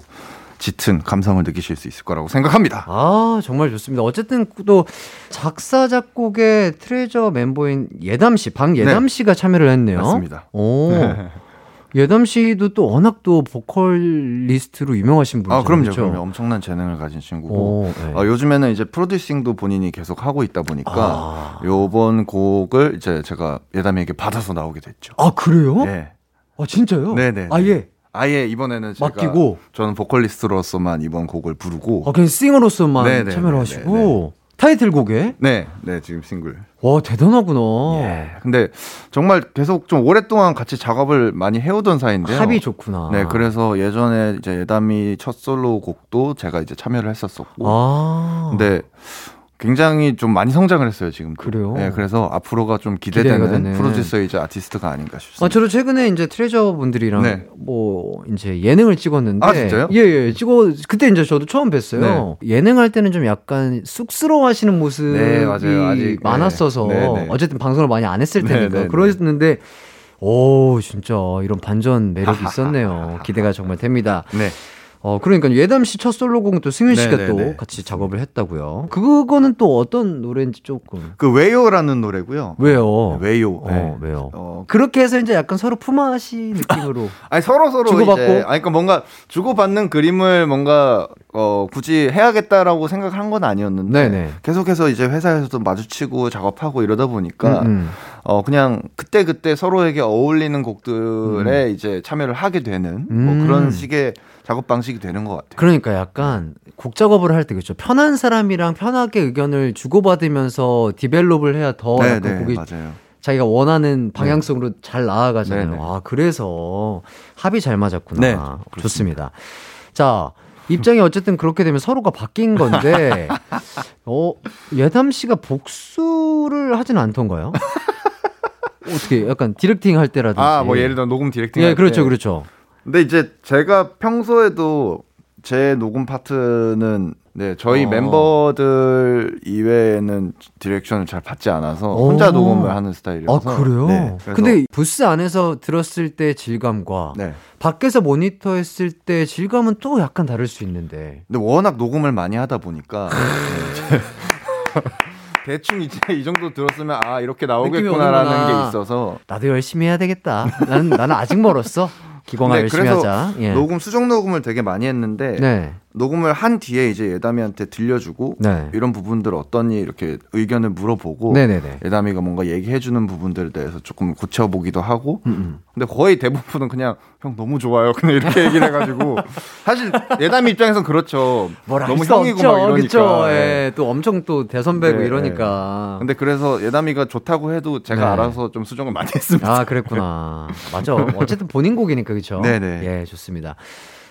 짙은 감성을 느끼실 수 있을 거라고 생각합니다. 아, 정말 좋습니다. 어쨌든 또 작사, 작곡의 트레저 멤버인 예담 씨, 방예담 네. 씨가 참여를 했네요. 맞습니다. 오. (laughs) 예담 씨도 또 워낙 또 보컬리스트로 유명하신 분이죠. 아, 그럼요, 그렇죠? 그럼요. 엄청난 재능을 가진 친구고. 오, 네. 어, 요즘에는 이제 프로듀싱도 본인이 계속 하고 있다 보니까 아. 요번 곡을 이제 제가 예담에게 받아서 나오게 됐죠. 아, 그래요? 네. 아, 진짜요? 네네. 아 예. 아예 이번에는 제가 맡기고? 저는 보컬리스트로서만 이번 곡을 부르고 아, 그냥 싱어로서만 네네, 참여를 네네, 하시고 타이틀곡에 네, 네 지금 싱글. 와 대단하구나. 예. 근데 정말 계속 좀 오랫동안 같이 작업을 많이 해오던 사이인데요. 합이 좋구나. 네, 그래서 예전에 이제 예담이 첫 솔로 곡도 제가 이제 참여를 했었었고. 아. 근데 굉장히 좀 많이 성장을 했어요 지금. 그래요? 네, 그래서 앞으로가 좀 기대되는. 프로듀서이자 아티스트가 아닌가 싶습니다. 아, 저도 최근에 이제 트레저 분들이랑 네. 뭐 이제 예능을 찍었는데 아, 진짜요? 예, 예. 찍어 그때 이제 저도 처음 뵀어요. 예능할 때는 좀 약간 쑥스러워하시는 모습이 네. 아직, 네. 많았어서 네, 네. 어쨌든 방송을 많이 안 했을 네, 테니까 네, 네. 그러셨는데 오, 진짜 이런 반전 매력이 (laughs) 있었네요. 기대가 정말 됩니다. 네. 어, 그러니까 예담 씨 첫 솔로곡은 또 승윤 씨가 네, 네, 또 네. 같이 작업을 했다고요. 그거는 또 어떤 노래인지 조금 그 웨요라는 노래고요. 왜요? 웨요. 어, 네. 왜요? 어, 그렇게 해서 이제 약간 서로 품앗이 느낌으로 (laughs) 아니 서로 서로 주고받고? 이제 아니 그러니까 뭔가 주고받는 그림을 뭔가 어 굳이 해야겠다라고 생각한 건 아니었는데 네네. 계속해서 이제 회사에서도 마주치고 작업하고 이러다 보니까 음, 음. 어 그냥 그때 그때 서로에게 어울리는 곡들에 이제 참여를 하게 되는 음. 뭐 그런 식의 작업 방식이 되는 것 같아요. 그러니까 약간 곡 작업을 할 때 그렇죠. 편한 사람이랑 편하게 의견을 주고받으면서 develop을 해야 더 네, 약간 네, 곡이 맞아요. 자기가 원하는 방향성으로 잘 나아가잖아요. 네, 네. 아, 그래서 합이 잘 맞았구나. 네, 좋습니다. 자, 입장이 어쨌든 그렇게 되면 서로가 바뀐 건데, (laughs) 어, 예담 씨가 복수를 하진 않던가요? 어떻게, 약간 directing 할 때라든지. 아 뭐 예를 들어 녹음 directing 예, 할 그렇죠, 때. 그렇죠. 근데 이제 제가 평소에도 제 녹음 파트는 네 저희 어. 멤버들 이외에는 direction을 잘 받지 않아서 오. 혼자 녹음을 하는 아, 스타일이라서 그래요? 네, 근데 부스 안에서 들었을 때 질감과 네. 밖에서 모니터 했을 때 질감은 또 약간 다를 수 있는데. 근데 워낙 녹음을 많이 하다 보니까 (laughs) 네. 대충 이제 (laughs) 이 정도 들었으면 아 이렇게 나오겠구나라는. 게 있어서 나도 열심히 해야 되겠다. 나는, 나는 아직 멀었어. 기광아 네, 열심히 그래서 하자. 예. 녹음 수정 녹음을 되게 많이 했는데 네. 녹음을 한 뒤에 이제 예담이한테 들려주고 네. 이런 부분들 어떠니 이렇게 의견을 물어보고 네네네. 예담이가 뭔가 얘기해주는 부분들에 대해서 조금 고쳐보기도 하고 음, 음. 근데 거의 대부분은 그냥 형 너무 좋아요 그냥 이렇게 얘기를 해가지고 (laughs) 사실 예담이 입장에선 그렇죠 뭐라 너무 형이고 없죠. 막 이러니까 그쵸? 예, 또 엄청 또 대선배고 네, 이러니까. 근데 그래서 예담이가 좋다고 해도 제가 네. 알아서 좀 수정을 많이 했습니다 아, 그랬구나. 맞아. 어쨌든 본인 곡이니까, 그쵸? (laughs) 네네. 예, 좋습니다.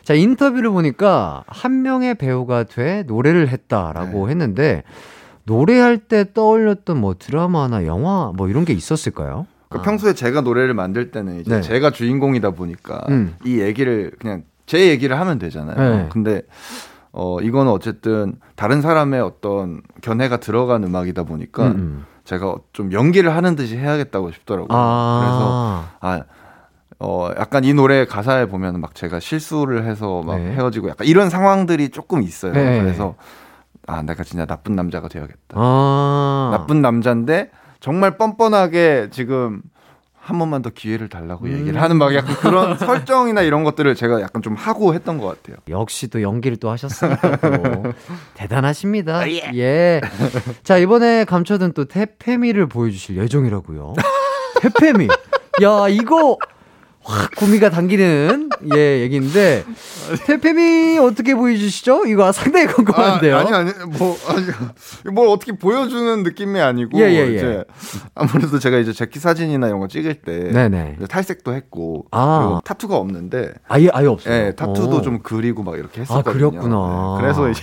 자, 인터뷰를 보니까 한 명의 배우가 돼 노래를 했다라고 네. 했는데, 노래할 때 떠올렸던 뭐 드라마나 영화 뭐 이런 게 있었을까요? 그 아. 평소에 제가 노래를 만들 때는 이제 네. 제가 주인공이다 보니까 음. 이 얘기를 그냥 제 얘기를 하면 되잖아요. 네. 근데 어 이거는 어쨌든 다른 사람의 어떤 견해가 들어간 음악이다 보니까 음, 음. 제가 좀 연기를 하는 듯이 해야겠다고 싶더라고요. 아. 그래서 아 어, 약간 이 노래 가사에 보면 막 제가 실수를 해서 막 네. 헤어지고 약간 이런 상황들이 조금 있어요. 네. 그래서 아, 내가 진짜 나쁜 남자가 되어야겠다. 아. 나쁜 남자인데 정말 뻔뻔하게 지금 한 번만 더 기회를 달라고 음. 얘기를 하는 막 약간 그런 (laughs) 설정이나 이런 것들을 제가 약간 좀 하고 했던 것 같아요. 역시 또 연기를 또 하셨으니까 또 (laughs) 대단하십니다. 예. 자 이번에 감춰둔 또 태페미를 보여주실 예정이라고요. (laughs) 태페미. 야 이거 확 구미가 당기는 예 얘기인데 태페미 어떻게 보여주시죠? 이거 상당히 궁금한데요. 아, 아니 아니 뭐 아니 뭘 어떻게 보여주는 느낌이 아니고 예, 예, 예. 이제 아무래도 제가 이제 재키 사진이나 이런 거 찍을 때 네네. 탈색도 했고 아. 그리고 타투가 없는데 아예 아예 없어요. 예, 타투도 오. 좀 그리고 막 이렇게 아, 했었거든요. 그렸구나. 네, 그래서 이제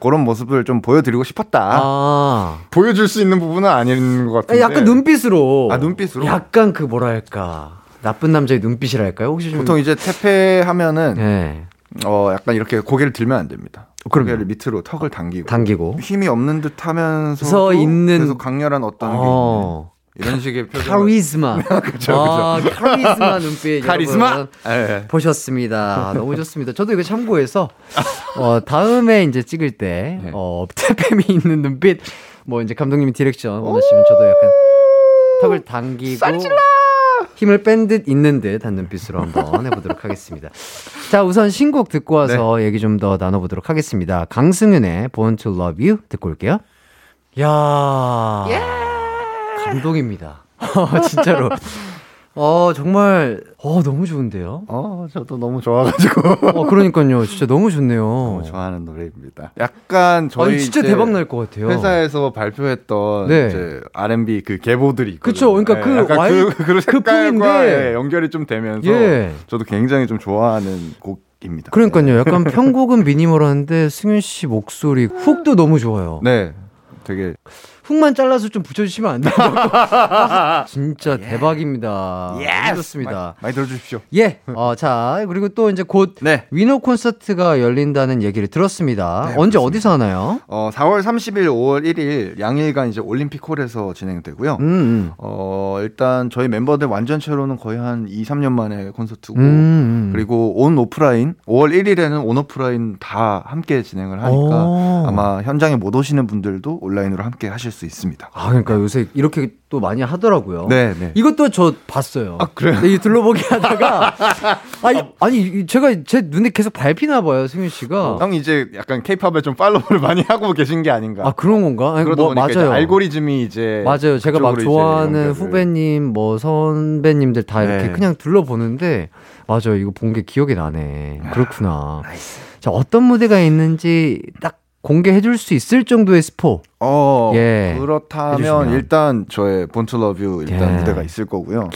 그런 모습을 좀 보여드리고 싶었다. 아. 보여줄 수 있는 부분은 아닌 것 같은데. 약간 눈빛으로. 아, 눈빛으로? 약간 그 뭐랄까 나쁜 남자의 눈빛이랄까요? 혹시 좀. 보통 이제 태페 하면은 예. 어 약간 이렇게 고개를 들면 안 됩니다. 그럼요. 고개를 밑으로 턱을 당기고 당기고. 힘이 없는 듯하면서 서 있는- 계속 강렬한 어떤 게 어. 이런 식의 표정. 카리스마. (laughs) 그쵸, 아, 카리스마 눈빛. 카리스마. 여러분 예. 보셨습니다. 너무 좋습니다. 저도 이거 참고해서 (laughs) 어, 다음에 이제 찍을 때 네. 어, 퇴폐미 있는 눈빛 뭐 이제 감독님이 direction 원하시면 저도 약간 턱을 당기고 힘을 뺀 듯 있는 듯 한 눈빛으로 한번 해보도록 하겠습니다. 자, 우선 신곡 듣고 와서 네. 얘기 좀 더 나눠보도록 하겠습니다. 강승윤의 Born to Love You 듣고 올게요. 야 감동입니다. (laughs) 진짜로. 어, 정말, 어, 너무 좋은데요? 어 저도 너무 좋아가지고 (laughs) 어, 그러니까요. 진짜 너무 좋네요. 너무 좋아하는 노래입니다. 약간 저희 아니, 진짜 대박 날 것 같아요. 회사에서 발표했던 네. 이제 R&B 그 계보들이 있거든요. 그쵸. 그러니까 그 약간 와이- (laughs) 그, 그그 색깔과. 예, 연결이 좀 되면서 예. 저도 굉장히 좀 좋아하는 곡 입니다. 그러니까요. 약간 (laughs) 편곡은 미니멀한데 승윤 씨 목소리 훅도 너무 좋아요. 네. 되게 흙만 잘라서 좀 붙여주시면 안 돼요? (laughs) 진짜 대박입니다. 너무 좋습니다. 많이, 많이 들어주십시오. 예. 어, 자, 그리고 또 이제 곧 네. 위너 콘서트가 열린다는 얘기를 들었습니다. 네, 언제 그렇습니다. 어디서 하나요? 어, 4월 30일, 5월 1일 양일간 이제 올림픽홀에서 진행되고요. 음, 음. 어, 일단 저희 멤버들 완전체로는 거의 한 2, 3년 만에 콘서트고 음, 음. 그리고 온 오프라인 5월 1일에는 온 오프라인 다 함께 진행을 하니까 오. 아마 현장에 못 오시는 분들도 온라 인으로 함께 하실 수 있습니다. 아, 그러니까 요새 이렇게 또 많이 하더라고요. 네, 네. 이것도 저 봤어요. 아, 그래요? 네, 이 둘러보기 (laughs) 하다가 아니, 아니 이- 제가 제 눈에 계속 밟히나 봐요, 승윤 씨가. 형 이제 약간 케이팝에 좀 follow를 (laughs) 많이 하고 계신 게 아닌가. 아 그런 건가? 아니, 그러다 뭐, 보니까 이제 맞아요. 알고리즘이 이제 맞아요. 제가 막 이제 좋아하는 후배님, 뭐 선배님들 다 이렇게 네. 그냥 둘러보는데 맞아요. 이거 본 게 기억이 나네. 아, 그렇구나. 자 어떤 무대가 있는지 딱 공개해 줄 수 있을 정도의 스포. 어 예. 그렇다면 해주시면. 일단 저의 Born to Love You 일단 예. 무대가 있을 거고요.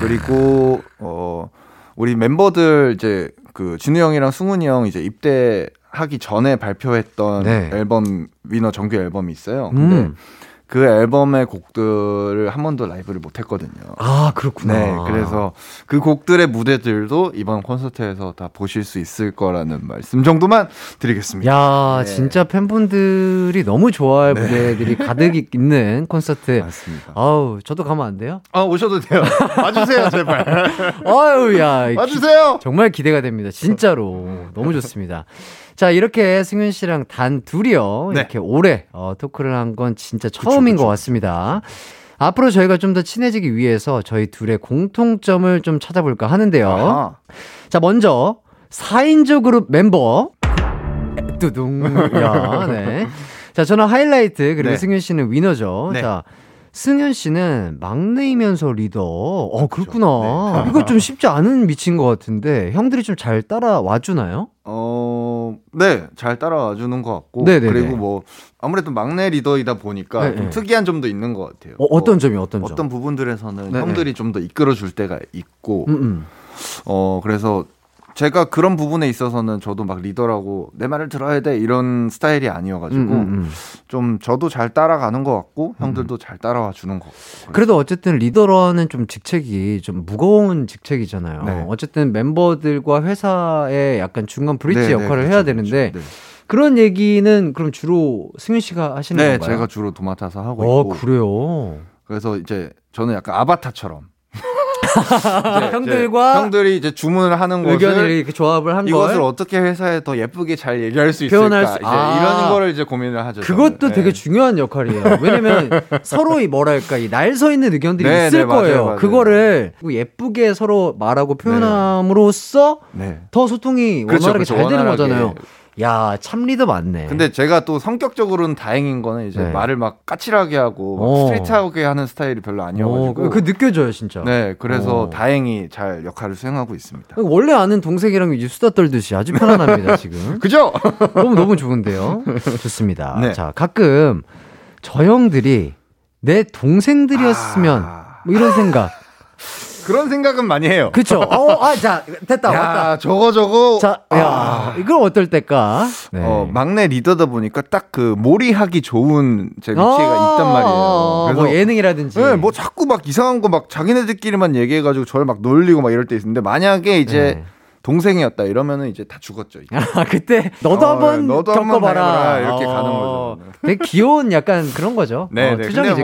그리고 어 우리 멤버들 이제 그 진우 형이랑 승훈이 형 이제 입대 하기 전에 발표했던 네. 앨범 위너 정규 앨범이 있어요. 근데 음. 그 앨범의 곡들을 한 번도 라이브를 못 했거든요. 아 그렇구나. 네, 그래서 그 곡들의 무대들도 이번 콘서트에서 다 보실 수 있을 거라는 말씀 정도만 드리겠습니다. 야 네. 진짜 팬분들이 너무 좋아할 무대들이 가득 있는 콘서트. 맞습니다. 아우 저도 가면 안 돼요? 아 오셔도 돼요. 와주세요 제발. (laughs) 아유 야 기- 와주세요. 정말 기대가 됩니다. 진짜로. 너무 좋습니다. 자, 이렇게 승윤 씨랑 단 둘이요. 네. 이렇게 오래 어, 토크를 한 건 진짜 처음인 것 같습니다. 앞으로 저희가 좀 더 친해지기 위해서 저희 둘의 공통점을 좀 찾아볼까 하는데요. 아하. 자, 먼저 4인조 그룹 멤버 뚜둥. 야, 네. 자, 저는 하이라이트 그리고 네. 승윤 씨는 위너죠. 네. 자, 승윤 씨는 막내이면서 리더. 어, 그렇구나. 네. 이거 좀 쉽지 않은 미친 것 같은데 형들이 좀 잘 따라와 주나요? 어, 네, 잘 따라와 주는 것 같고. 네네네. 그리고 뭐, 아무래도 막내 리더이다 보니까 네, 좀 네. 특이한 점도 있는 것 같아요. 어, 뭐 점이 어떤 점? 어떤 부분들에서는 네, 형들이 좀 더 이끌어 줄 때가 있고, 음, 음. 어, 그래서 제가 그런 부분에 있어서는 저도 막 리더라고 내 말을 들어야 돼 이런 스타일이 아니어가지고 음, 음, 음. 좀 저도 잘 따라가는 것 같고 형들도 잘 따라와 주는 것 같고. 그래도 어쨌든 리더라는 좀 직책이 좀 무거운 직책이잖아요. 네. 어쨌든 멤버들과 회사의 약간 중간 브릿지 네, 네, 역할을 그렇죠, 해야 되는데 그렇죠. 그런 얘기는 그럼 주로 승윤 씨가 하시는 네, 네 건가요? 제가 주로 도맡아서 하고 어, 있고. 그래요. 그래서 이제 저는 약간 아바타처럼 형들과 이제 형들이 이제 주문을 하는 의견을 것을 이렇게 조합을 한 이것을 걸. 어떻게 회사에 더 예쁘게 잘 얘기할 수 있을까 표현할 수- 이제 아. 이런 거를 이제 고민을 하죠. 그것도 저는. 되게 네. 중요한 역할이에요. 왜냐면 (laughs) 서로 이 뭐랄까 이 날 서 있는 의견들이 네, 있을 네, 맞아요, 거예요. 맞아요. 그거를 예쁘게 서로 말하고 표현함으로써 네. 더 소통이 그렇죠, 원활하게 그렇죠. 잘 되는 원활하게. 거잖아요. 야, 참 리더 맞네. 근데 제가 또 성격적으로는 다행인 거는 이제 네. 말을 막 까칠하게 하고 막 어. 스트레이트하게 하는 스타일이 별로 어, 아니어가지고 그, 그 느껴져요, 진짜. 네 그래서 어. 다행히 잘 역할을 수행하고 있습니다. 원래 아는 동생이랑 이제 수다 떨듯이 아주 편안합니다, 지금. (laughs) 그죠? 너무 너무 좋은데요. 좋습니다. 네. 자, 가끔 저 형들이 내 동생들이었으면 아. 뭐 이런 생각. 그런 생각은 많이 해요. 그쵸? 어, 아, 자, 됐다, 야 왔다. 저거 저거 자, 야, 아. 이걸 어떨 때까? 네. 어, 막내 리더다 보니까 딱 그 몰이하기 좋은 제 위치가 아, 있단 말이에요. 그래서 뭐 예능이라든지. 네, 뭐 자꾸 막 이상한 거 막 자기네들끼리만 얘기해가지고 저를 막 놀리고 막 이럴 때 있는데 만약에 이제 네. 동생이었다 이러면은 이제 다 죽었죠. 이제. 아, (laughs) 그때 너도 어, 한번 너도 한번 겪어봐라. 해봐라. 이렇게 어, 가는 거죠. 되게 귀여운 약간 그런 거죠. 네, 어, 네. 투정이지.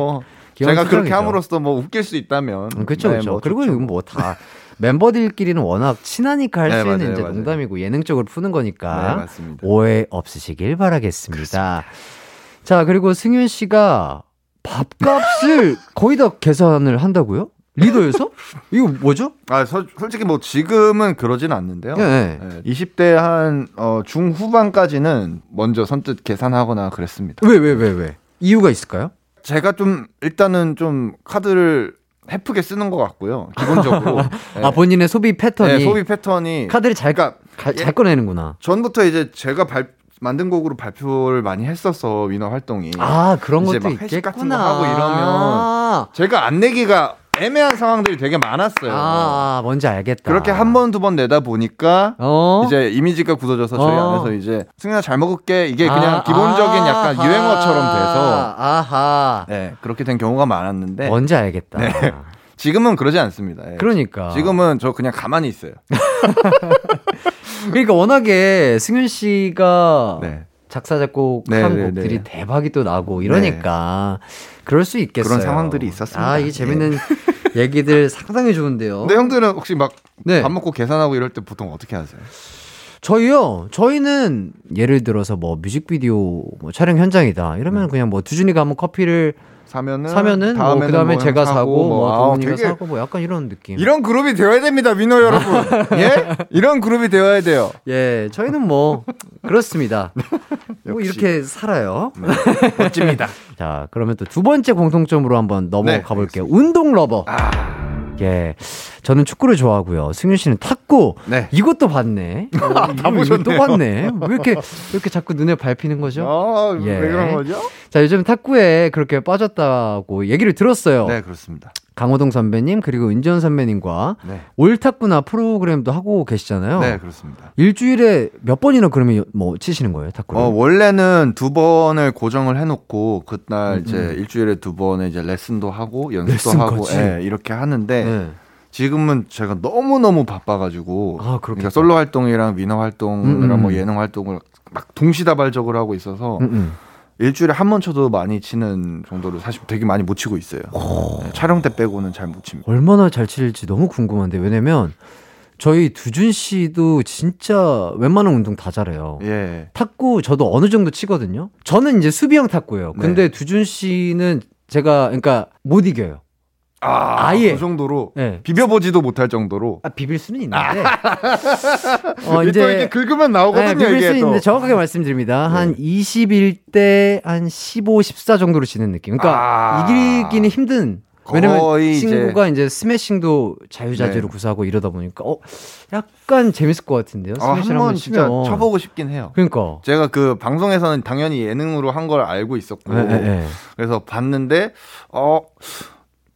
제가 그렇게. 함으로써 뭐 웃길 수 있다면. 음, 그렇죠, 네, 그렇죠. 뭐 그리고. 이건 뭐다 멤버들끼리는 워낙 친하니까 할수 네, 있는 맞아요, 이제 맞아요. 농담이고 예능적으로 푸는 거니까 네. 오해 없으시길 바라겠습니다. 자, 그리고 승윤 씨가 밥값을 (laughs) 거의 다 계산을 한다고요? 리더에서? 이거 뭐죠? 아, 서- 솔직히 뭐 지금은 그러진 않는데요. 네. 네, 20대 한 어, 중후반까지는 먼저 선뜻 계산하거나 그랬습니다. 왜, 왜, 왜, 왜? 이유가 있을까요? 제가 좀 일단은 좀 카드를 헤프게 쓰는 것 같고요. 기본적으로. 네. (laughs) 아, 본인의 소비 패턴이 네, 소비 패턴이 카드를 잘, 그러니까 가- 잘 꺼내는구나. 전부터 이제 제가 발, 만든 곡으로 발표를 많이 했었어 위너 활동이. 아, 그런 것도 막 회식 있겠구나. 같은 거 하고 이러면 제가 안 내기가 애매한 상황들이 되게 많았어요. 아, 아, 뭔지 알겠다. 그렇게 한 번 두 번 내다 보니까 어? 이제 이미지가 굳어져서 저희 어. 안에서 이제 승현아 잘 먹을게 이게 그냥 아, 기본적인 약간 아하. 유행어처럼 돼서 아하. 네 그렇게 된 경우가 많았는데 뭔지 알겠다. 네. (laughs) 지금은 그러지 않습니다. 예. 그러니까. 지금은 저 그냥 가만히 있어요. (laughs) 그러니까 워낙에 승윤 씨가 네. 작사 작곡한 네, 네, 곡들이 네. 대박이 또 나고 이러니까 그럴 수 있겠어요. 그런 상황들이 있었습니다. 아, 이게 재밌는 (laughs) 얘기들 상당히 좋은데요. 근데 형들은 혹시 막밥 네. 먹고 계산하고 이럴 때 보통 어떻게 하세요? 저희요. 저희는 예를 들어서 뭐 뮤직비디오 뭐 촬영 현장이다. 이러면 그냥 뭐 두준이가 한번 커피를 사면은 사면은 뭐 그다음에 뭐 제가 형 사고 뭐 아, 동훈이가 되게 사고 뭐 약간 이런 느낌. 이런 그룹이 되어야 됩니다, 민호 여러분. (laughs) 예? 이런 그룹이 되어야 돼요. 예, 저희는 뭐 그렇습니다. (laughs) 뭐. 이렇게 살아요. 멋집니다. (laughs) 자, 그러면 또 두 번째 공통점으로 한번 넘어가 네, 볼게요. 운동 lover. 아, 예. 저는 축구를 좋아하고요. 승윤 씨는 탁구. 네. 이것도 봤네. 어, 이거, 이거 또 보셨네요. 봤네. 왜 이렇게, 왜 이렇게 자꾸 눈에 밟히는 거죠? 어, 예. 왜 그런 거죠? 자, 요즘 탁구에 그렇게 빠졌다고 얘기를 들었어요. 네, 그렇습니다. 강호동 선배님, 그리고 은지원 선배님과 네. 올탁구나 프로그램도 하고 계시잖아요. 네, 그렇습니다. 일주일에 몇 번이나 그러면 뭐 치시는 거예요, 탁구를? 어, 원래는 두 번을 고정을 해 놓고 그날 음, 이제 음. 일주일에 두 번에 이제 레슨도 하고 연습도 레슨까지? 하고 예, 이렇게 하는데 네. 지금은 제가 너무 너무 바빠가지고 아. 그러니까 솔로 활동이랑 민호 활동이랑 음, 음. 뭐 예능 활동을 막 동시다발적으로 하고 있어서 음, 음. 일주일에 한 번 쳐도 많이 치는 정도로 사실 되게 많이 못 치고 있어요. 네, 촬영 때 빼고는 잘 못 칩니다. 얼마나 잘 칠지 너무 궁금한데 왜냐면 저희 두준 씨도 진짜 웬만한 운동 다 잘해요. 예. 탁구 저도 어느 정도 치거든요. 저는 이제 수비형 탁구예요. 네. 근데 두준 씨는 제가 그러니까 못 이겨요. 아, 아예. 그 정도로 네. 비벼보지도 못할 정도로 아, 비빌 수는 있는데. (laughs) 어, 이제 또 이렇게 긁으면 나오거든요. 네, 비빌 수 또. 있는데 정확하게 말씀드립니다. 한 21대 한 15, 14 정도로 치는 느낌. 그러니까 아. 이기기는 힘든. 왜냐면 거의 이제- 친구가 이제, 스매싱도 자유자재로 네. 구사하고 이러다 보니까 어 약간 재밌을 것 같은데요. 아, 한번 진짜 치면. 쳐보고 싶긴 해요. 그러니까. 제가 그 방송에서는 당연히 예능으로 한 걸 알고 있었고 예, 예, 예. 그래서 봤는데 어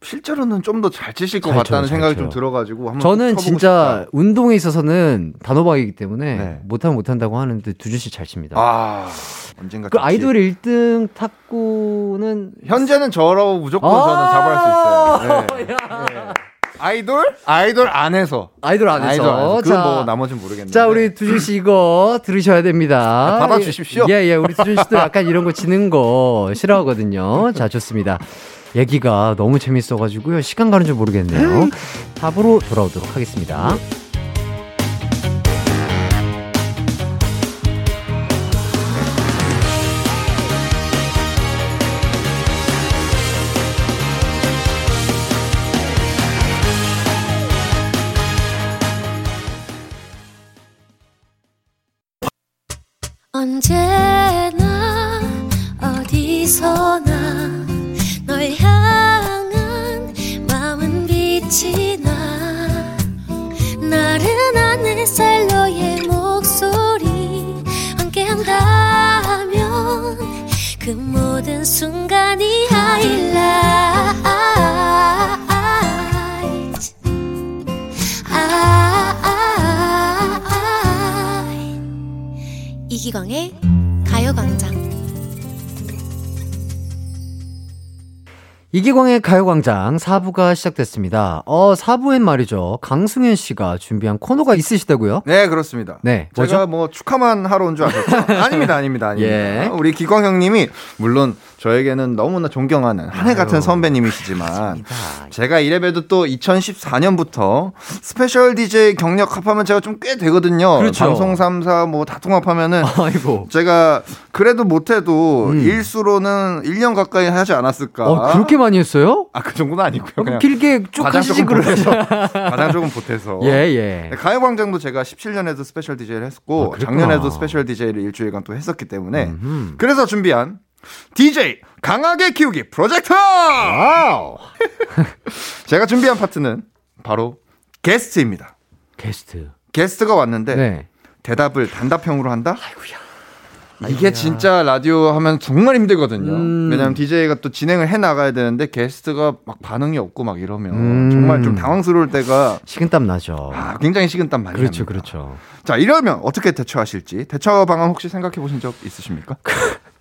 실제로는 좀 더 잘 치실 것 잘 같다는 쳐요, 잘 생각이 좀. 들어가지고 한번 저는 진짜 싶다. 운동에 있어서는 단호박이기 때문에 네. 못하면 못한다고 하는데 두준 씨 잘 칩니다. 아 언젠가 그. 아이돌 1등 탁구는 현재는 저라고 무조건 아! 저는 잡아할 수 있어요. 네. 네. 아이돌 아이돌 안에서 아이돌 안에서. 아이돌 안에서 자, 그뭐 나머지는 모르겠는데 자, 우리 두준 씨 이거 들으셔야 됩니다. 아, 받아 주십시오. 예, 예. 우리 두준 씨도 약간 이런 거 지는 거 싫어하거든요. 자, 좋습니다. 얘기가 너무 재밌어가지고요. 시간 가는 줄 모르겠네요. 답으로 돌아오도록 하겠습니다. 언제 그 모든 순간이 하이라이트 아, 이기광의 이기광의 가요광장 4부가 시작됐습니다. 어, 4부엔 말이죠. 강승현 씨가 준비한 코너가 있으시다고요? 네 그렇습니다. 네, 제가 뭐죠? 뭐 축하만 하러 온 줄 아셨죠? 아닙니다, 아닙니다, 아닙니다. (laughs) 예. 우리 기광 형님이 물론 저에게는 너무나 존경하는 한해 같은 선배님이시지만 제가 이래봬도 또 2014년부터 special DJ 경력 합하면 제가 좀 꽤 되거든요. 그렇죠. 방송 3사 뭐 다 통합하면은 (laughs) 아이고. 제가 그래도 못해도 음. 일수로는 1년 가까이 하지 않았을까. 어, 그렇게 많이 했어요? 아, 그 정도는 아니고요. 어, 그냥 길게 쭉 하시지. 보태서. (laughs) 가장 조금 보태서. 예, 예. 네, 가요광장도 제가 17년에도 special DJ를 아, 했고 그랬구나. 작년에도 special DJ를 일주일간 또 했었기 때문에 음흠. 그래서 준비한 DJ 강하게 키우기 프로젝트. wow. (laughs) 제가 준비한 파트는 바로 게스트입니다. 게스트. 게스트가 왔는데 네. 대답을 단답형으로 한다. 이게 진짜 라디오 하면 정말 힘들거든요. 음. 왜냐하면 DJ가 또 진행을 해 나가야 되는데 게스트가 막 반응이 없고 막 이러면 음. 정말 좀 당황스러울 때가 식은땀 나죠. 아, 굉장히 식은땀 많이 그렇죠, 납니다. 그렇죠. 자 이러면 어떻게 대처하실지 대처 방안 혹시 생각해 보신 적 있으십니까?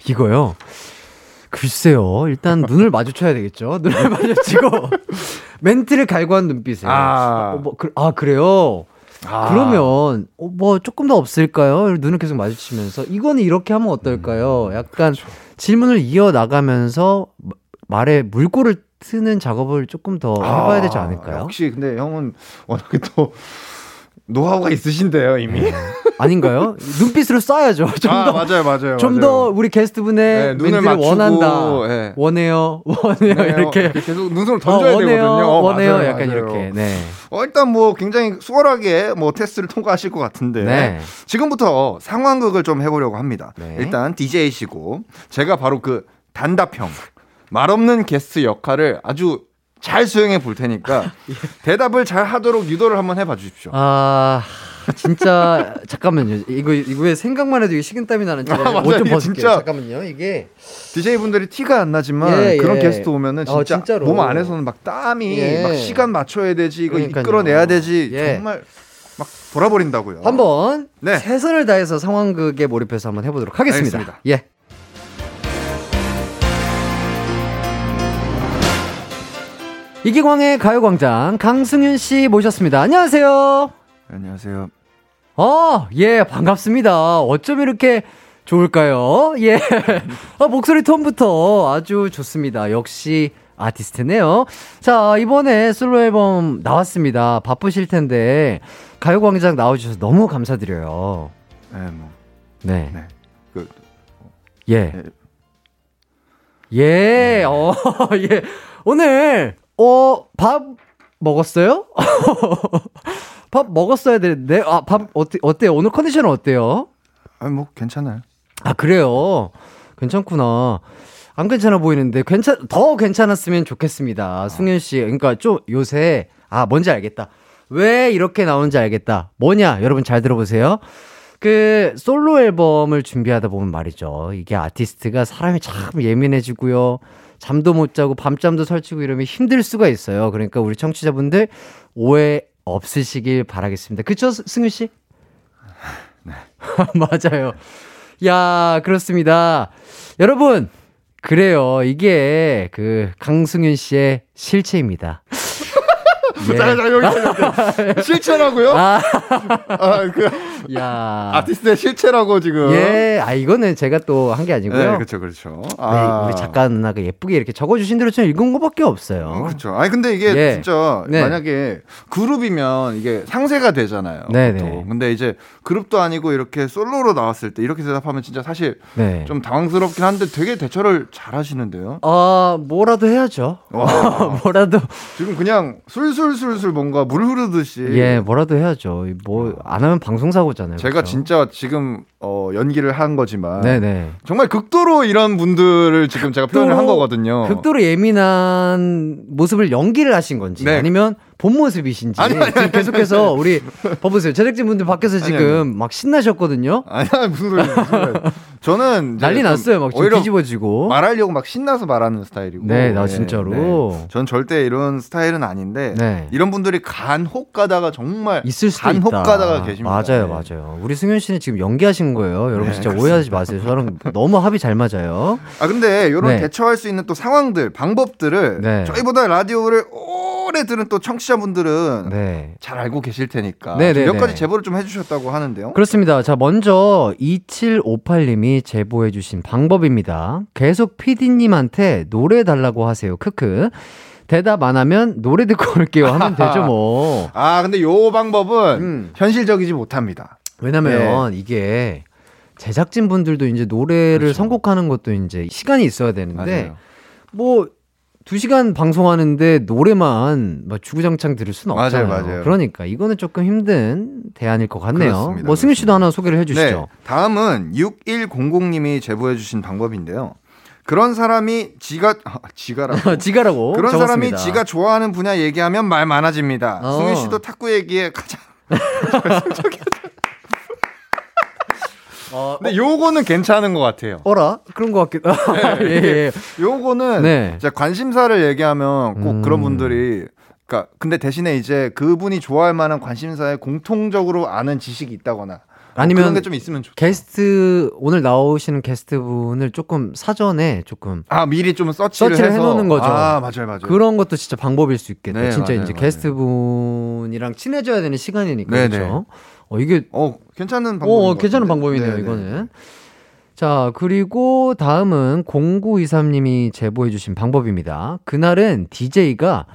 이거요. 글쎄요. 일단 (laughs) 눈을 마주쳐야 되겠죠. 눈을 (laughs) 마주치고 멘트를 갈구한 눈빛을. 아. 어, 뭐, 그, 아 그래요. 그러면 어, 뭐 조금 더 없을까요? 눈을 계속 마주치면서 이거는 이렇게 하면 어떨까요? 약간 질문을 이어 나가면서 마- 말에 물꼬를 트는 작업을 조금 더 해봐야 되지 않을까요? 아, 역시 근데 형은 워낙에 또 노하우가 있으신데요 이미. 아닌가요? 눈빛으로 쏴야죠. 좀 아 더. 맞아요 맞아요. 좀. 더 우리 게스트분의 네, 눈을 맞추고, 원한다. 예. 원해요. 원해요. 네, 이렇게. 계속 눈썹을 던져야 어, 원해요. 되거든요. 어, 원해요. 맞아요, 약간 맞아요. 이렇게. 네. 어, 일단 뭐 굉장히 수월하게 뭐 테스트를 통과하실 것 같은데 네. 지금부터 상황극을 좀 해보려고 합니다. 네. 일단 DJ시고 제가 바로 그 단답형 말 없는 게스트 역할을 아주 잘 수행해 볼 테니까 (laughs) 예. 대답을 잘 하도록 유도를 한번 해봐 주십시오. 아, 진짜 (laughs) 잠깐만요. 이거 이거 왜 생각만 해도 이게 식은땀이 나는지 (laughs) 아, 맞아요. 옷좀 벗을게요. 진짜- 잠깐만요. 이게 DJ 분들이 티가 안 나지만 예, 그런 예. 게스트 오면은 어, 진짜 진짜로. 몸 안에서는 막 땀이 예. 막 시간 맞춰야 되지 이거 그러니까요. 이끌어내야 되지 예. 정말 막 돌아버린다고요. 한번 네. 최선을 다해서 상황극에 몰입해서 한번 해보도록 하겠습니다. 알겠습니다. 예. 이기광의 가요광장 강승윤 씨 모셨습니다. 안녕하세요. 안녕하세요. 어, 예, 반갑습니다. 어쩜 이렇게 좋을까요? 예. 아, 목소리 톤부터 아주 좋습니다. 역시 아티스트네요. 자, 이번에 솔로 앨범 나왔습니다. 바쁘실 텐데, 가요광장 나와주셔서 너무 감사드려요. 네, 뭐 네. 네. 그 예. 네. 예, 어, (laughs) 예. 오늘, 어, 밥 먹었어요? (laughs) 밥 먹었어야 되는데, 아, 밥, 어때, 어때요? 오늘 컨디션은 어때요? 아니 뭐 괜찮아요. 아, 그래요? 괜찮구나. 안 괜찮아 보이는데, 괜찮, 더 괜찮았으면 좋겠습니다. 승윤 씨. 그러니까 좀 요새, 아, 뭔지 알겠다. 왜 이렇게 나오는지 알겠다. 뭐냐? 여러분 잘 들어보세요. 그, 솔로 앨범을 준비하다 보면 말이죠. 이게 아티스트가 사람이 참 예민해지고요. 잠도 못 자고 밤잠도 설치고 이러면 힘들 수가 있어요. 그러니까 우리 청취자분들 오해 없으시길 바라겠습니다. 그쵸, 스- 승윤 씨? (laughs) 네. (laughs) 맞아요. 야, 그렇습니다. 여러분, 그래요. 이게 그 강승윤 씨의 실체입니다. 예. (laughs) 자, 자, 여기 실체라고요? 아, 아, 그 야. (laughs) 아티스트의 실체라고 지금. 예, 아, 이거는 제가 또 한 게 아니고요. 네, 그렇죠, 그렇죠. 네, 우리 작가 누나가 예쁘게 이렇게 적어주신 대로 저는 읽은 것밖에 없어요. 그렇죠. 아니 근데 이게 예. 진짜 네. 만약에 그룹이면 이게 상세가 되잖아요. 네. 네. 근데 이제 그룹도 아니고 이렇게 솔로로 나왔을 때 이렇게 대답하면 진짜 사실 네. 좀 당황스럽긴 한데 되게 대처를 잘 하시는데요. 아, 뭐라도 해야죠. 와. (laughs) 뭐라도, 지금 그냥 술술술술 뭔가 물 흐르듯이. 예, 뭐라도 해야죠. 뭐, 안 하면 방송사고 잖아요. 제가 그렇죠? 진짜 지금 어, 연기를 한 거지만 네네. 정말 극도로 이런 분들을 지금 제가 표현을 한 거거든요. 극도로 예민한 모습을 연기를 하신 건지 네. 아니면 본 모습이신지 아니, 아니, 지금 계속해서 우리 봐보세요 제작진분들 밖에서 지금 아니. 막 신나셨거든요 아니야 무슨 소리. 저는 난리 좀 났어요 막 오히려 뒤집어지고 말하려고 막 신나서 말하는 스타일이고. 네, 나 네, 진짜로. 네. 전 절대 이런 스타일은 아닌데 네. 이런 분들이 간혹 가다가 정말 있을 수도 간혹 있다 가다가 계십니다. 맞아요 네. 맞아요 우리 승윤 씨는 지금 연기하신 거예요 여러분 네, 진짜 오해하지 마세요 저랑 너무 합이 잘 맞아요 아 근데 이런 네. 대처할 수 있는 또 상황들, 방법들을 네. 저희보다 라디오를 오래 들은 또 청취자분들은 네 잘 알고 계실 테니까 네, 좀 네, 몇 네. 가지 제보를 좀 해주셨다고 하는데요. 그렇습니다. 자, 먼저 2758님이 제보해주신 방법입니다. 계속 PD님한테 노래 달라고 하세요. 크크. 대답 안 하면 노래 듣고 올게요. 하면 되죠, 뭐. (laughs) 아 근데 요 방법은 음. 현실적이지 못합니다. 왜냐면 이게 제작진 분들도 이제 노래를 그렇죠. 선곡하는 것도 이제 시간이 있어야 되는데, 맞아요. 뭐, 두 시간 방송하는데 노래만 막 주구장창 들을 수는 맞아요, 없잖아요. 맞아요. 그러니까 이거는 조금 힘든 대안일 것 같네요. 그렇습니다, 뭐 승윤 씨도. 하나 소개를 해주시죠. 네, 다음은 6100님이 제보해주신 방법인데요. 그런 사람이 지가 아, 지가라고 (laughs) 지가라고. 그런 적었습니다. 사람이 지가 좋아하는 분야 얘기하면 말 많아집니다. 어. 승윤 씨도 탁구 얘기에 가장 (laughs) (laughs) 어, 근데 요거는 괜찮은 것 같아요. 어라? 그런 것 같기도. (laughs) 예, 예. 요거는 네. 진짜 관심사를 얘기하면 꼭 음. 그런 분들이 그러니까 근데 대신에 이제 그분이 좋아할 만한 관심사에 공통적으로 아는 지식이 있다거나 아니면 그런 게 좀 있으면 좋죠. 게스트 오늘 나오시는 게스트분을 조금 사전에 조금 아 미리 좀 서치를, 서치를 해서 해놓는 거죠. 아 맞아요 맞아요. 그런 것도 진짜 방법일 수 있겠다. 네, 진짜 맞아요, 이제 맞아요. 게스트분이랑 친해져야 되는 시간이니까 네, 그렇죠. 어 이게 어 괜찮은 방법. 어 괜찮은 방법이네요 이거는. 자 그리고 다음은 0923님이 제보해 주신 방법입니다. 그날은 DJ가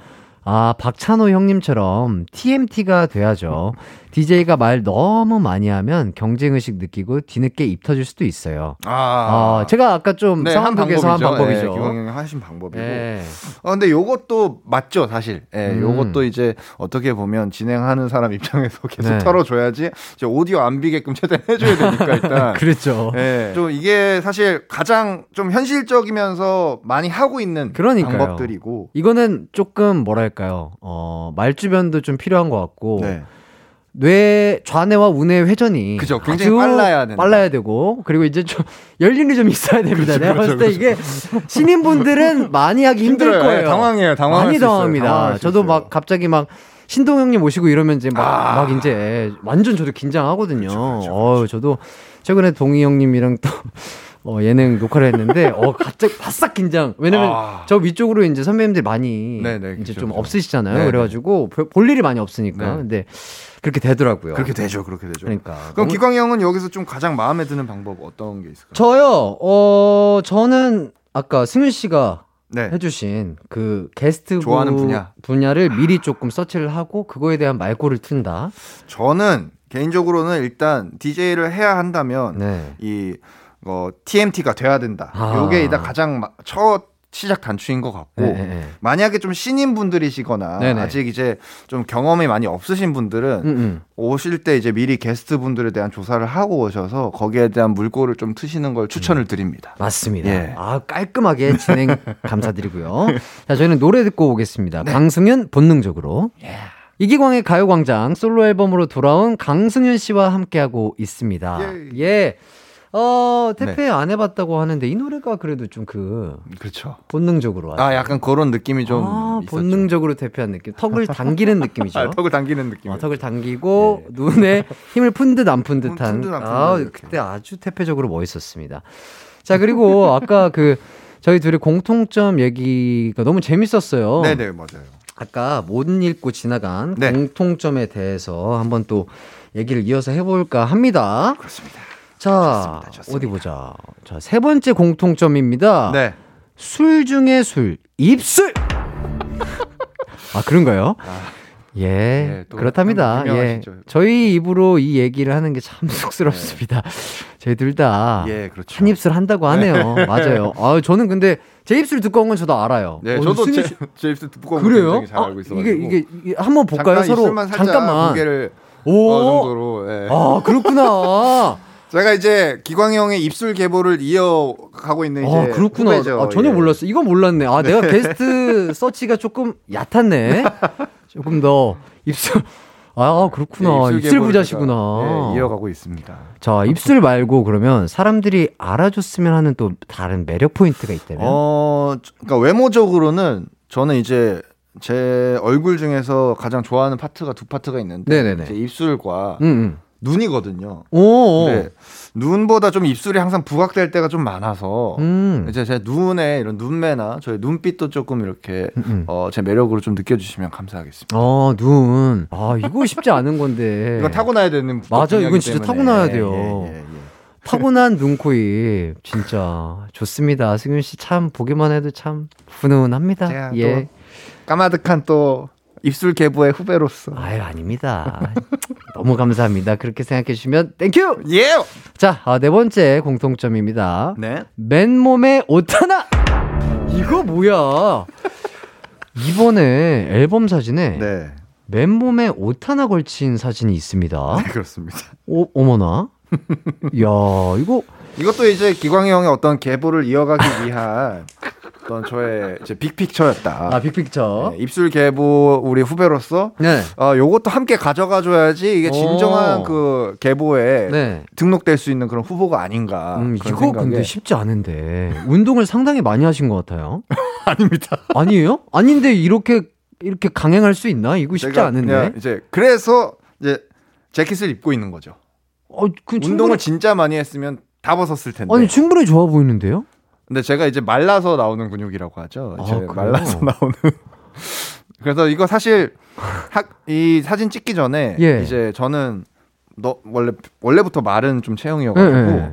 아 박찬호 형님처럼 TMT가 돼야죠. DJ가 말 너무 많이 하면 경쟁 의식 느끼고 뒤늦게 입 터질 수도 있어요. 아, 아, 제가 아까 좀 네, 한 상황극에서 한 방법이죠. 예, 기광 형이 하신 방법이고. 예. 어, 근데 요것도 맞죠, 사실. 예, 음. 요것도 이제 어떻게 보면 진행하는 사람 입장에서 (laughs) 계속 네. 털어줘야지 이제 오디오 안 비게끔 최대한 (laughs) 해줘야 되니까 일단. (laughs) 그렇죠. 예. 좀 이게 사실 가장 좀 현실적이면서 많이 하고 있는 그러니까요. 방법들이고. 이거는 조금 뭐랄까요, 어, 말주변도 좀 필요한 것 같고, 네. 뇌 좌뇌와 우뇌 회전이 그죠. 굉장히 빨라야 된다. 빨라야 되고 그리고 이제 좀 (laughs) 열림이 좀 있어야 됩니다. 내가 봤을 때 이게 신인분들은 (laughs) 많이 하기 힘들 힘들어요. 거예요. 예, 당황해요. 당황할 많이. 당황합니다. 저도. 막 갑자기 막 신동영님 오시고 이러면 이제 막, 아. 막 이제 완전 저도 긴장하거든요. 그쵸, 그쵸, 어, 저도 최근에 동희 형님이랑 또 (laughs) 어, 예능 녹화를 했는데 어 갑자기 바싹 긴장. 왜냐면 아. 저 위쪽으로 이제 선배님들 많이 네네, 이제 그쵸, 좀 그쵸. 없으시잖아요. 네네. 그래가지고 볼- 볼 일이 많이 없으니까. 네. 근데 그렇게 되더라고요. 그렇게 되죠. 그렇게 되죠. 그러니까. 그럼 너무- 기광 형은 여기서 좀 가장 마음에 드는 방법 어떤 게 있을까요? 저요. 어 저는 아까 승윤 씨가 네. 해주신 그 게스트 좋아하는 분야. 분야를 미리 조금 서치를 하고 그거에 대한 말꼬를 튼다. 저는 개인적으로는 일단 DJ를 해야 한다면 네. 이 어, TMT가 돼야 된다. 아. 요게 일단 가장 마- 첫 시작 단추인 것 같고 네, 네, 네. 만약에 좀 신인 분들이시거나 네네. 아직 이제 좀 경험이 많이 없으신 분들은 음, 음. 오실 때 이제 미리 게스트 분들에 대한 조사를 하고 오셔서 거기에 대한 물꼬를 좀 트시는 걸 추천을 드립니다. 맞습니다. 예. 아 깔끔하게 진행 (laughs) 감사드리고요. 자 저희는 노래 듣고 오겠습니다. 네. 강승윤 본능적으로. 이기광의 가요광장 솔로 앨범으로 돌아온 강승윤 씨와 함께하고 있습니다. 예. 예. 어, 태페 네. 안 해봤다고 하는데 이 노래가 그래도 좀 그 그렇죠. 본능적으로 아 약간 그런 느낌이 좀 아. 본능적으로 대표한 느낌. 턱을 당기는 느낌이죠. (laughs) 아, 턱을 당기는 느낌. 어, 턱을 당기고 눈에 힘을 푼 듯 안 푼 듯한. 푼 아. 그때 아주 태폐적으로 멋있었습니다. 자 그리고 아까 그 저희 둘이 공통점 얘기가 너무 재밌었어요. 네네 맞아요. 아까 못 읽고 지나간 네. 공통점에 대해서 한번 또 얘기를 이어서 해볼까 합니다. 그렇습니다. 자 좋습니다, 좋습니다. 어디 보자. 자 세 번째 공통점입니다. 네. 술 중에 술 입술. (laughs) 아 그런가요? 예, 예, 또 그렇답니다. 예. 저희 입으로 이 얘기를 하는 게 참 쑥스럽습니다. 저희 둘다한예 그렇죠. 입술 한다고 하네요. 맞아요. (laughs) 아 저는 근데 제 입술 두꺼운 건 저도 알아요. 네 어, 저도 승희 제, 씨- 제 입술 두꺼운 그래요? 잘 아, 알고 있어가지고 이게 이게, 이게 한번 볼까요? 잠깐 서로 잠깐만. 무게를 오, 어느 정도로 예. 아 그렇구나. (laughs) 제가 이제 기광 형의 입술 계보를 이어가고 있는 이제 아, 그렇구나. 후배죠. 아, 전혀 예. 몰랐어. 이건 몰랐네. 아, 내가 (laughs) 게스트 서치가 조금 얕았네. 조금 더 입술. 아, 그렇구나. 예, 입술 계보를 부자시구나. 예, 이어가고 있습니다. 자, 입술 말고 그러면 사람들이 알아줬으면 하는 또 다른 매력 포인트가 있다면? 어, 그러니까 외모적으로는 저는 이제 제 얼굴 중에서 가장 좋아하는 파트가 두 파트가 있는데 입술과 응, 응. 눈이거든요. 오, 근데 눈보다 좀 입술이 항상 부각될 때가 좀 많아서 음. 이제 제 눈에 이런 눈매나 저의 눈빛도 조금 이렇게 음, 음. 어, 제 매력으로 좀 느껴주시면 감사하겠습니다. 어, 눈. 아, (laughs) 이거 쉽지 않은 건데. 이건 타고나야 되는 맞아, 이건 진짜 때문에. 타고나야 돼요. 예, 예, 예. 타고난 눈코입. (laughs) 진짜 좋습니다. 승윤 씨 참 보기만 해도 참 훈훈합니다. 예. 또 까마득한 또 입술 계보의 후배로서 아유, 아닙니다. (laughs) 너무 감사합니다. 그렇게 생각해 주시면 thank you! 예. 자, 아, 네 번째 공통점입니다. 네. 맨몸에 옷 하나! 이거 뭐야? 이번에 앨범 사진에 네. 맨몸에 옷 하나 걸친 사진이 있습니다. 네, (laughs) 그렇습니다. 오, 어머나. 야, 이거 이것도 이제 기광이 형의 어떤 계보를 이어가기 위한 어떤 저의 이제 빅픽처였다. 아, 빅픽처. 네, 입술 계보 우리 후배로서 네. 어, 요것도 함께 가져가 줘야지 이게 진정한 오. 그 계보에 네. 등록될 수 있는 그런 후보가 아닌가. 음, 그런 이거 생각에. 근데 쉽지 않은데. 운동을 상당히 많이 하신 것 같아요. (laughs) 아닙니다. 아니에요? 아닌데 이렇게 이렇게 강행할 수 있나? 이거 쉽지 않은데. 이제 그래서 이제 재킷을 입고 있는 거죠. 어, 그 운동을 충분히, 진짜 많이 했으면 다 벗었을 텐데. 아니 충분히 좋아 보이는데요? 근데 제가 이제 말라서 나오는 근육이라고 하죠. 아, 이제 그래요? 말라서 나오는. (laughs) 그래서 이거 사실 학, 이 사진 찍기 전에 예. 이제 저는 너 원래 원래부터 마른 좀 체형이어가지고 예, 예.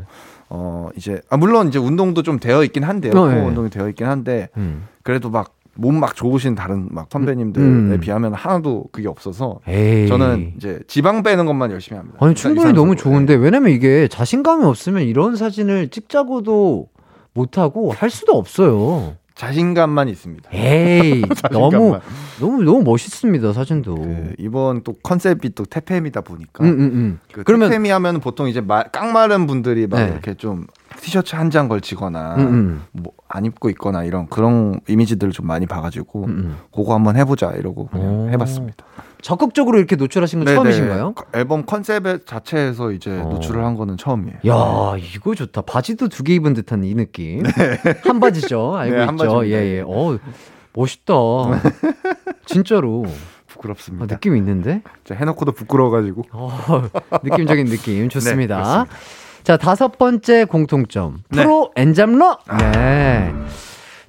어 이제 아 물론 이제 운동도 좀 되어 있긴 한데요. 어, 예. 운동이 되어 있긴 한데 음. 그래도 막 몸 막 좋으신 다른 막 선배님들에 음. 비하면 하나도 그게 없어서 에이. 저는 이제 지방 빼는 것만 열심히 합니다. 아니 일단 충분히. 너무 좋은데 네. 왜냐면 이게 자신감이 없으면 이런 사진을 찍자고도 못 하고 할 수도 없어요. 자신감만 있습니다. 에이 (laughs) 너무 자신감만. 너무 너무 멋있습니다 사진도. 그 이번 또 컨셉이 또 태페미다 보니까 음, 음, 음. 그 그러면- 태페미 하면 보통 이제 마, 깡마른 분들이 막 네. 이렇게 좀 티셔츠 한 장 걸치거나 음, 음. 뭐안 입고 있거나 이런 그런 이미지들을 좀 많이 봐가지고 음, 음. 그거 한번 해보자 이러고 그냥 오. 해봤습니다. 적극적으로 이렇게 노출하신 건 네네. 처음이신가요? 앨범 컨셉 자체에서 이제 어. 노출을 한 거는 처음이에요. 야, 이거 좋다. 바지도 두 개 입은 듯한 이 느낌. 한 바지죠. (laughs) 알고 네, 한 있죠. 바지입니다. 예, 예. 어, 멋있다. (laughs) 진짜로. 아, 부끄럽습니다. 느낌 있는데? 해놓고도 부끄러워가지고. 어, 느낌적인 느낌. 좋습니다. 네. 자, 다섯 번째 공통점. 네. 프로 엔잡러? 네.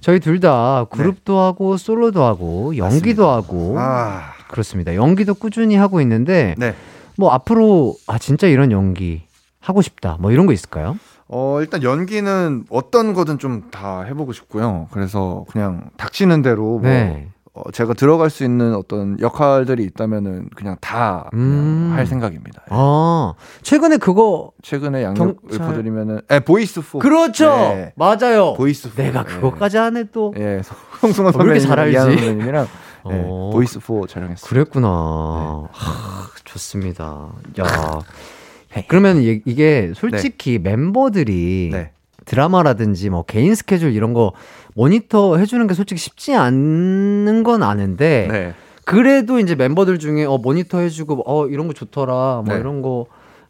저희 둘 다 그룹도 하고 솔로도 하고 연기도 하고 아, 그렇습니다. 연기도 꾸준히 하고 있는데 네. 뭐 앞으로 아 진짜 이런 연기 하고 싶다. 뭐 이런 거 있을까요? 어, 일단 연기는 어떤 거든 좀 다 해보고 싶고요. 그래서 그냥 닥치는 대로 뭐 네. 어, 제가 들어갈 수 있는 어떤 역할들이 있다면은 그냥 다 그냥 음. 할 생각입니다. 아, 최근에 그거 최근에 약력을 경찰- 보드리면은 에 보이스 4 그렇죠. 네. 맞아요. 보이스 4 내가 그것까지 하네 또. 예, 송승헌 선배님, 선배님이랑 (laughs) 예, 어. 보이스 4 촬영했어요. 그랬구나. 하, 좋습니다. 야. (laughs) 그러면 이- 이게 솔직히 멤버들이 네. 드라마라든지 뭐 개인 스케줄 이런 거 모니터 해주는 게 솔직히 쉽지 않은 건 아는데 네. 그래도 이제 멤버들 중에 어 모니터 해주고 어 이런 거 좋더라 뭐 네. 이런 거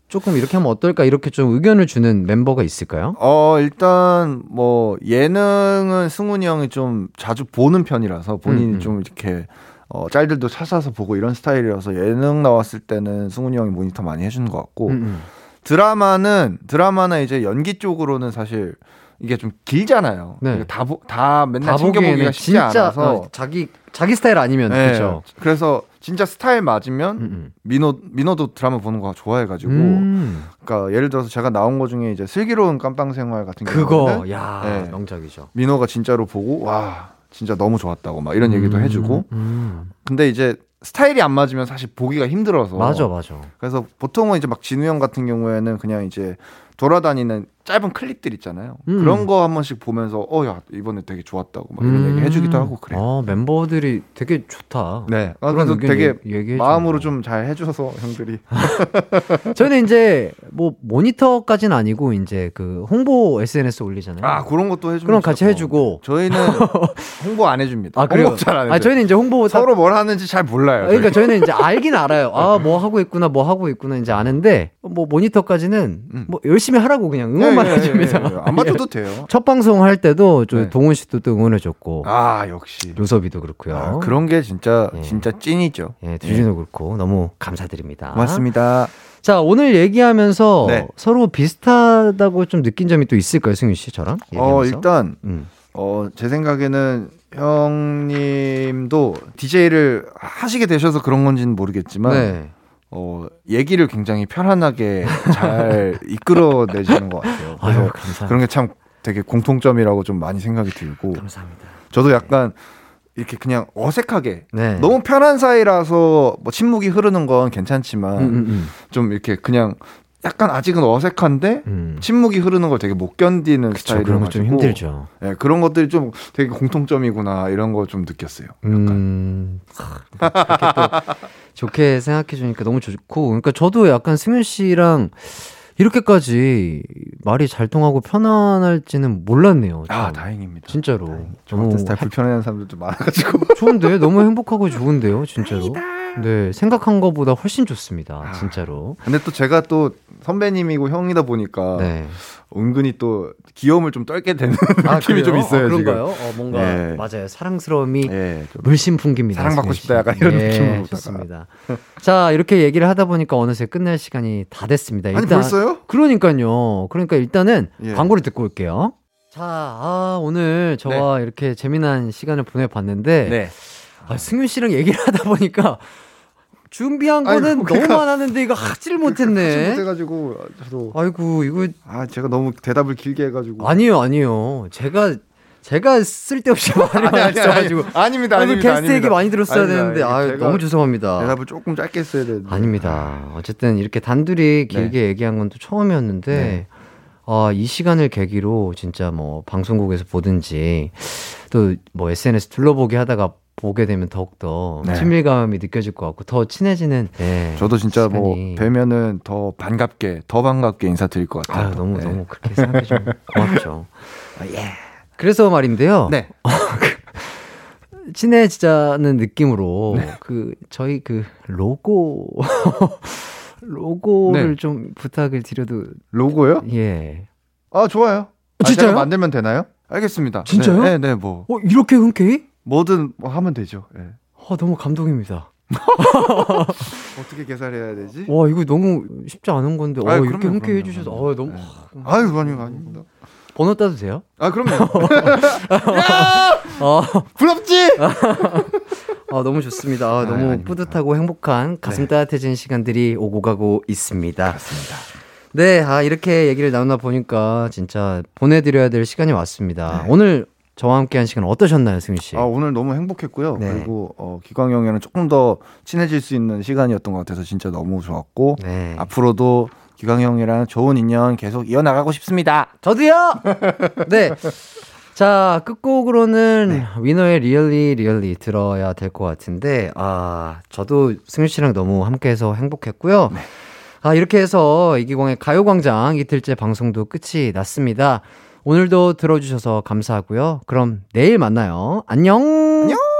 조금 이렇게 하면 어떨까 이렇게 좀 의견을 주는 멤버가 있을까요? 어, 일단 뭐 예능은 승훈이 형이 좀 자주 보는 편이라서 본인이 음, 음. 좀 이렇게 어, 짤들도 찾아서 보고 이런 스타일이라서 예능 나왔을 때는 승훈이 형이 모니터 많이 해주는 것 같고 음, 음. 드라마는 드라마나 이제 연기 쪽으로는 사실 이게 좀 길잖아요. 네. 다, 보- 다 맨날 다 챙겨보기가 쉽지 진짜 않아서 어, 자기 자기 스타일 아니면 네. 그렇죠. 그래서 진짜 스타일 맞으면 음, 음. 민호 민호도 드라마 보는 거 좋아해가지고 음. 그러니까 예를 들어서 제가 나온 거 중에 이제 슬기로운 감빵 생활 같은 그거 경우는 야 네. 명작이죠. 민호가 진짜로 보고 와 진짜 너무 좋았다고 막 이런 얘기도 음, 해주고 음. 근데 이제 스타일이 안 맞으면 사실 보기가 힘들어서 맞아 맞아. 그래서 보통은 이제 막 진우 형 같은 경우에는 그냥 이제 돌아다니는 짧은 클립들 있잖아요. 음. 그런 거 한 번씩 보면서 어 야 이번에 되게 좋았다고 막 이런 음. 얘기 해주기도 하고 그래요. 아, 멤버들이 되게 좋다. 네, 아, 그래서 되게 얘- 얘기해주는 마음으로 거. 좀잘 해줘서 형들이 (laughs) 저희는 이제 뭐 모니터까지는 아니고 이제 그 홍보 SNS 올리잖아요. 아 그런 것도 해주면 그럼 같이. 해주고. 저희는 (laughs) 홍보 안 해줍니다. 아 그래요? 잘안. 아 저희는 이제 홍보 딱- 서로 뭘 하는지 잘 몰라요. 그러니까 저희. 저희는 이제 알긴 알아요. 아 (laughs) 뭐 하고 있구나, 뭐 하고 있구나 이제 아는데 뭐 모니터까지는 음. 뭐 열심히 하라고 그냥 응원 만 예, 예, 해줍니다. 예, 예. 안 맞춰도 (laughs) 돼요. 첫 방송 할 때도 저 네. 동훈 씨도 또 응원해줬고 아 역시 요섭이도 그렇고요. 아, 그런 게 진짜 예. 진짜 찐이죠. 예, 듀진도 그렇고 너무 감사드립니다. 고맙습니다. 자 오늘 얘기하면서 네. 서로 비슷하다고 좀 느낀 점이 또 있을까요, 승윤 씨 저랑? 어 얘기하면서? 일단 음. 어, 제 생각에는 형님도 DJ를 하시게 되셔서 그런 건지는 모르겠지만 네. 어, 얘기를 굉장히 편안하게 잘 (laughs) 이끌어 내시는 것 같아요. 그래서 아유 감사합니다. 그런 게 참 되게 공통점이라고 좀 많이 생각이 들고 감사합니다. 저도 약간 이렇게 그냥 어색하게 네. 너무 편한 사이라서 뭐 침묵이 흐르는 건 괜찮지만 음, 음, 좀 이렇게 그냥 약간 아직은 어색한데 음. 침묵이 흐르는 걸 되게 못 견디는 그쵸, 그런 거좀 스타일이어가지고 힘들죠. 네, 그런 것들이 좀 되게 공통점이구나 이런 거 좀 느꼈어요. 음, 하, 그렇게 또 좋게 생각해 주니까 너무 좋고, 그러니까 저도 약간 승윤 씨랑 이렇게까지 말이 잘 통하고 편안할지는 몰랐네요. 아 참. 다행입니다. 진짜로. 저 너무 같은 스타일 불편해하는 사람들도 많아가지고. (laughs) 좋은데 너무 행복하고 좋은데요, (laughs) 진짜로. 네, 생각한 것보다 훨씬 좋습니다, 아. 진짜로. 근데 또 제가 또 선배님이고 형이다 보니까 네. 은근히 또 귀여움을 좀 떨게 되는 아, (laughs) 느낌이 좀 그래요? 있어요 아, 그런가요? 어, 뭔가 예. 맞아요. 사랑스러움이 지금. 예, 좀. 물씬 풍깁니다. 사랑받고. 싶다 약간 이런 예, 느낌으로다가. 좋습니다. 자, 이렇게 얘기를 하다 보니까 어느새 끝날 시간이 다 됐습니다. 아니 벌써요? 그러니까요. 그러니까 일단은 예. 광고를 듣고 올게요. 자, 아, 오늘 저와 이렇게 재미난 시간을 보내봤는데, 네. 아, 승윤 씨랑 얘기를 하다 보니까 준비한 아이고, 거는 그러니까- 너무 많았는데 이거 하지를 못했네. 못해가지고 저도 아이고, 이거 아 제가 너무 대답을 길게 해가지고 아니요, 아니요. 제가 제가 쓸데없이 말을 (laughs) 많이 아니, 아니, 써가지고. 아닙니다, 아니, 아닙니다, 게스트 얘기 아닙니다. 많이 들었어야 아닙니다, 되는데. 아 너무 죄송합니다. 대답을 조금 짧게 써야 되는데 아닙니다. 어쨌든 이렇게 단둘이 길게 얘기한 건 또 처음이었는데, 네. 아, 이 시간을 계기로 진짜 뭐 방송국에서 보든지 또 뭐 SNS 둘러보기 하다가 보게 되면 더욱더 네. 친밀감이 느껴질 것 같고 더 친해지는 네, 저도 진짜 뭐 시간이- 뵈면은 더 반갑게 더 반갑게 인사드릴 것 같아요. 아유, 너무 네. 너무 그렇게 생각해 주면 (laughs) 고맙죠. 아, 예. 그래서 말인데요. 네. (laughs) 친해지자는 느낌으로 네. 그 저희 그 로고 (laughs) 로고를 네. 좀 부탁을 드려도 로고요? 예. 아 좋아요. 아, 진짜요? 만들면 되나요? 알겠습니다. 진짜요? 네, 네, 네, 뭐어 이렇게 흔쾌히? 뭐든 뭐 하면 되죠. 예. 아 너무 감동입니다. (laughs) 어떻게 계산해야 되지? 와 이거 너무 쉽지 않은 건데 어, 아유, 이렇게 흔쾌히 해주셔서. 어 너무 네. 아유 아니요 아닙니다. 번호 따도 돼요? 아 그럼요. (laughs) 아, 부럽지? 아 너무 좋습니다. 아, 아, 너무 아닙니다. 뿌듯하고 행복한 가슴 네. 따뜻해진 시간들이 오고 가고 있습니다. 맞습니다. 네, 아, 이렇게 얘기를 나누다 보니까 진짜 보내드려야 될 시간이 왔습니다. 네. 오늘 저와 함께 한 시간 어떠셨나요, 승윤 씨? 아 오늘 너무 행복했고요. 네. 그리고 어, 기광 형이랑 조금 더 친해질 수 있는 시간이었던 것 같아서 진짜 너무 좋았고 네. 앞으로도 기광 형이랑 좋은 인연 계속 이어나가고 싶습니다. 저도요! (laughs) 네. 자, 끝곡으로는 위너의 리얼리 리얼리 들어야 될 것 같은데, 아, 저도 승윤 씨랑 너무 함께해서 행복했고요. 아, 이렇게 해서 이기광의 가요광장 이틀째 방송도 끝이 났습니다. 오늘도 들어주셔서 감사하고요. 그럼 내일 만나요. 안녕! 안녕!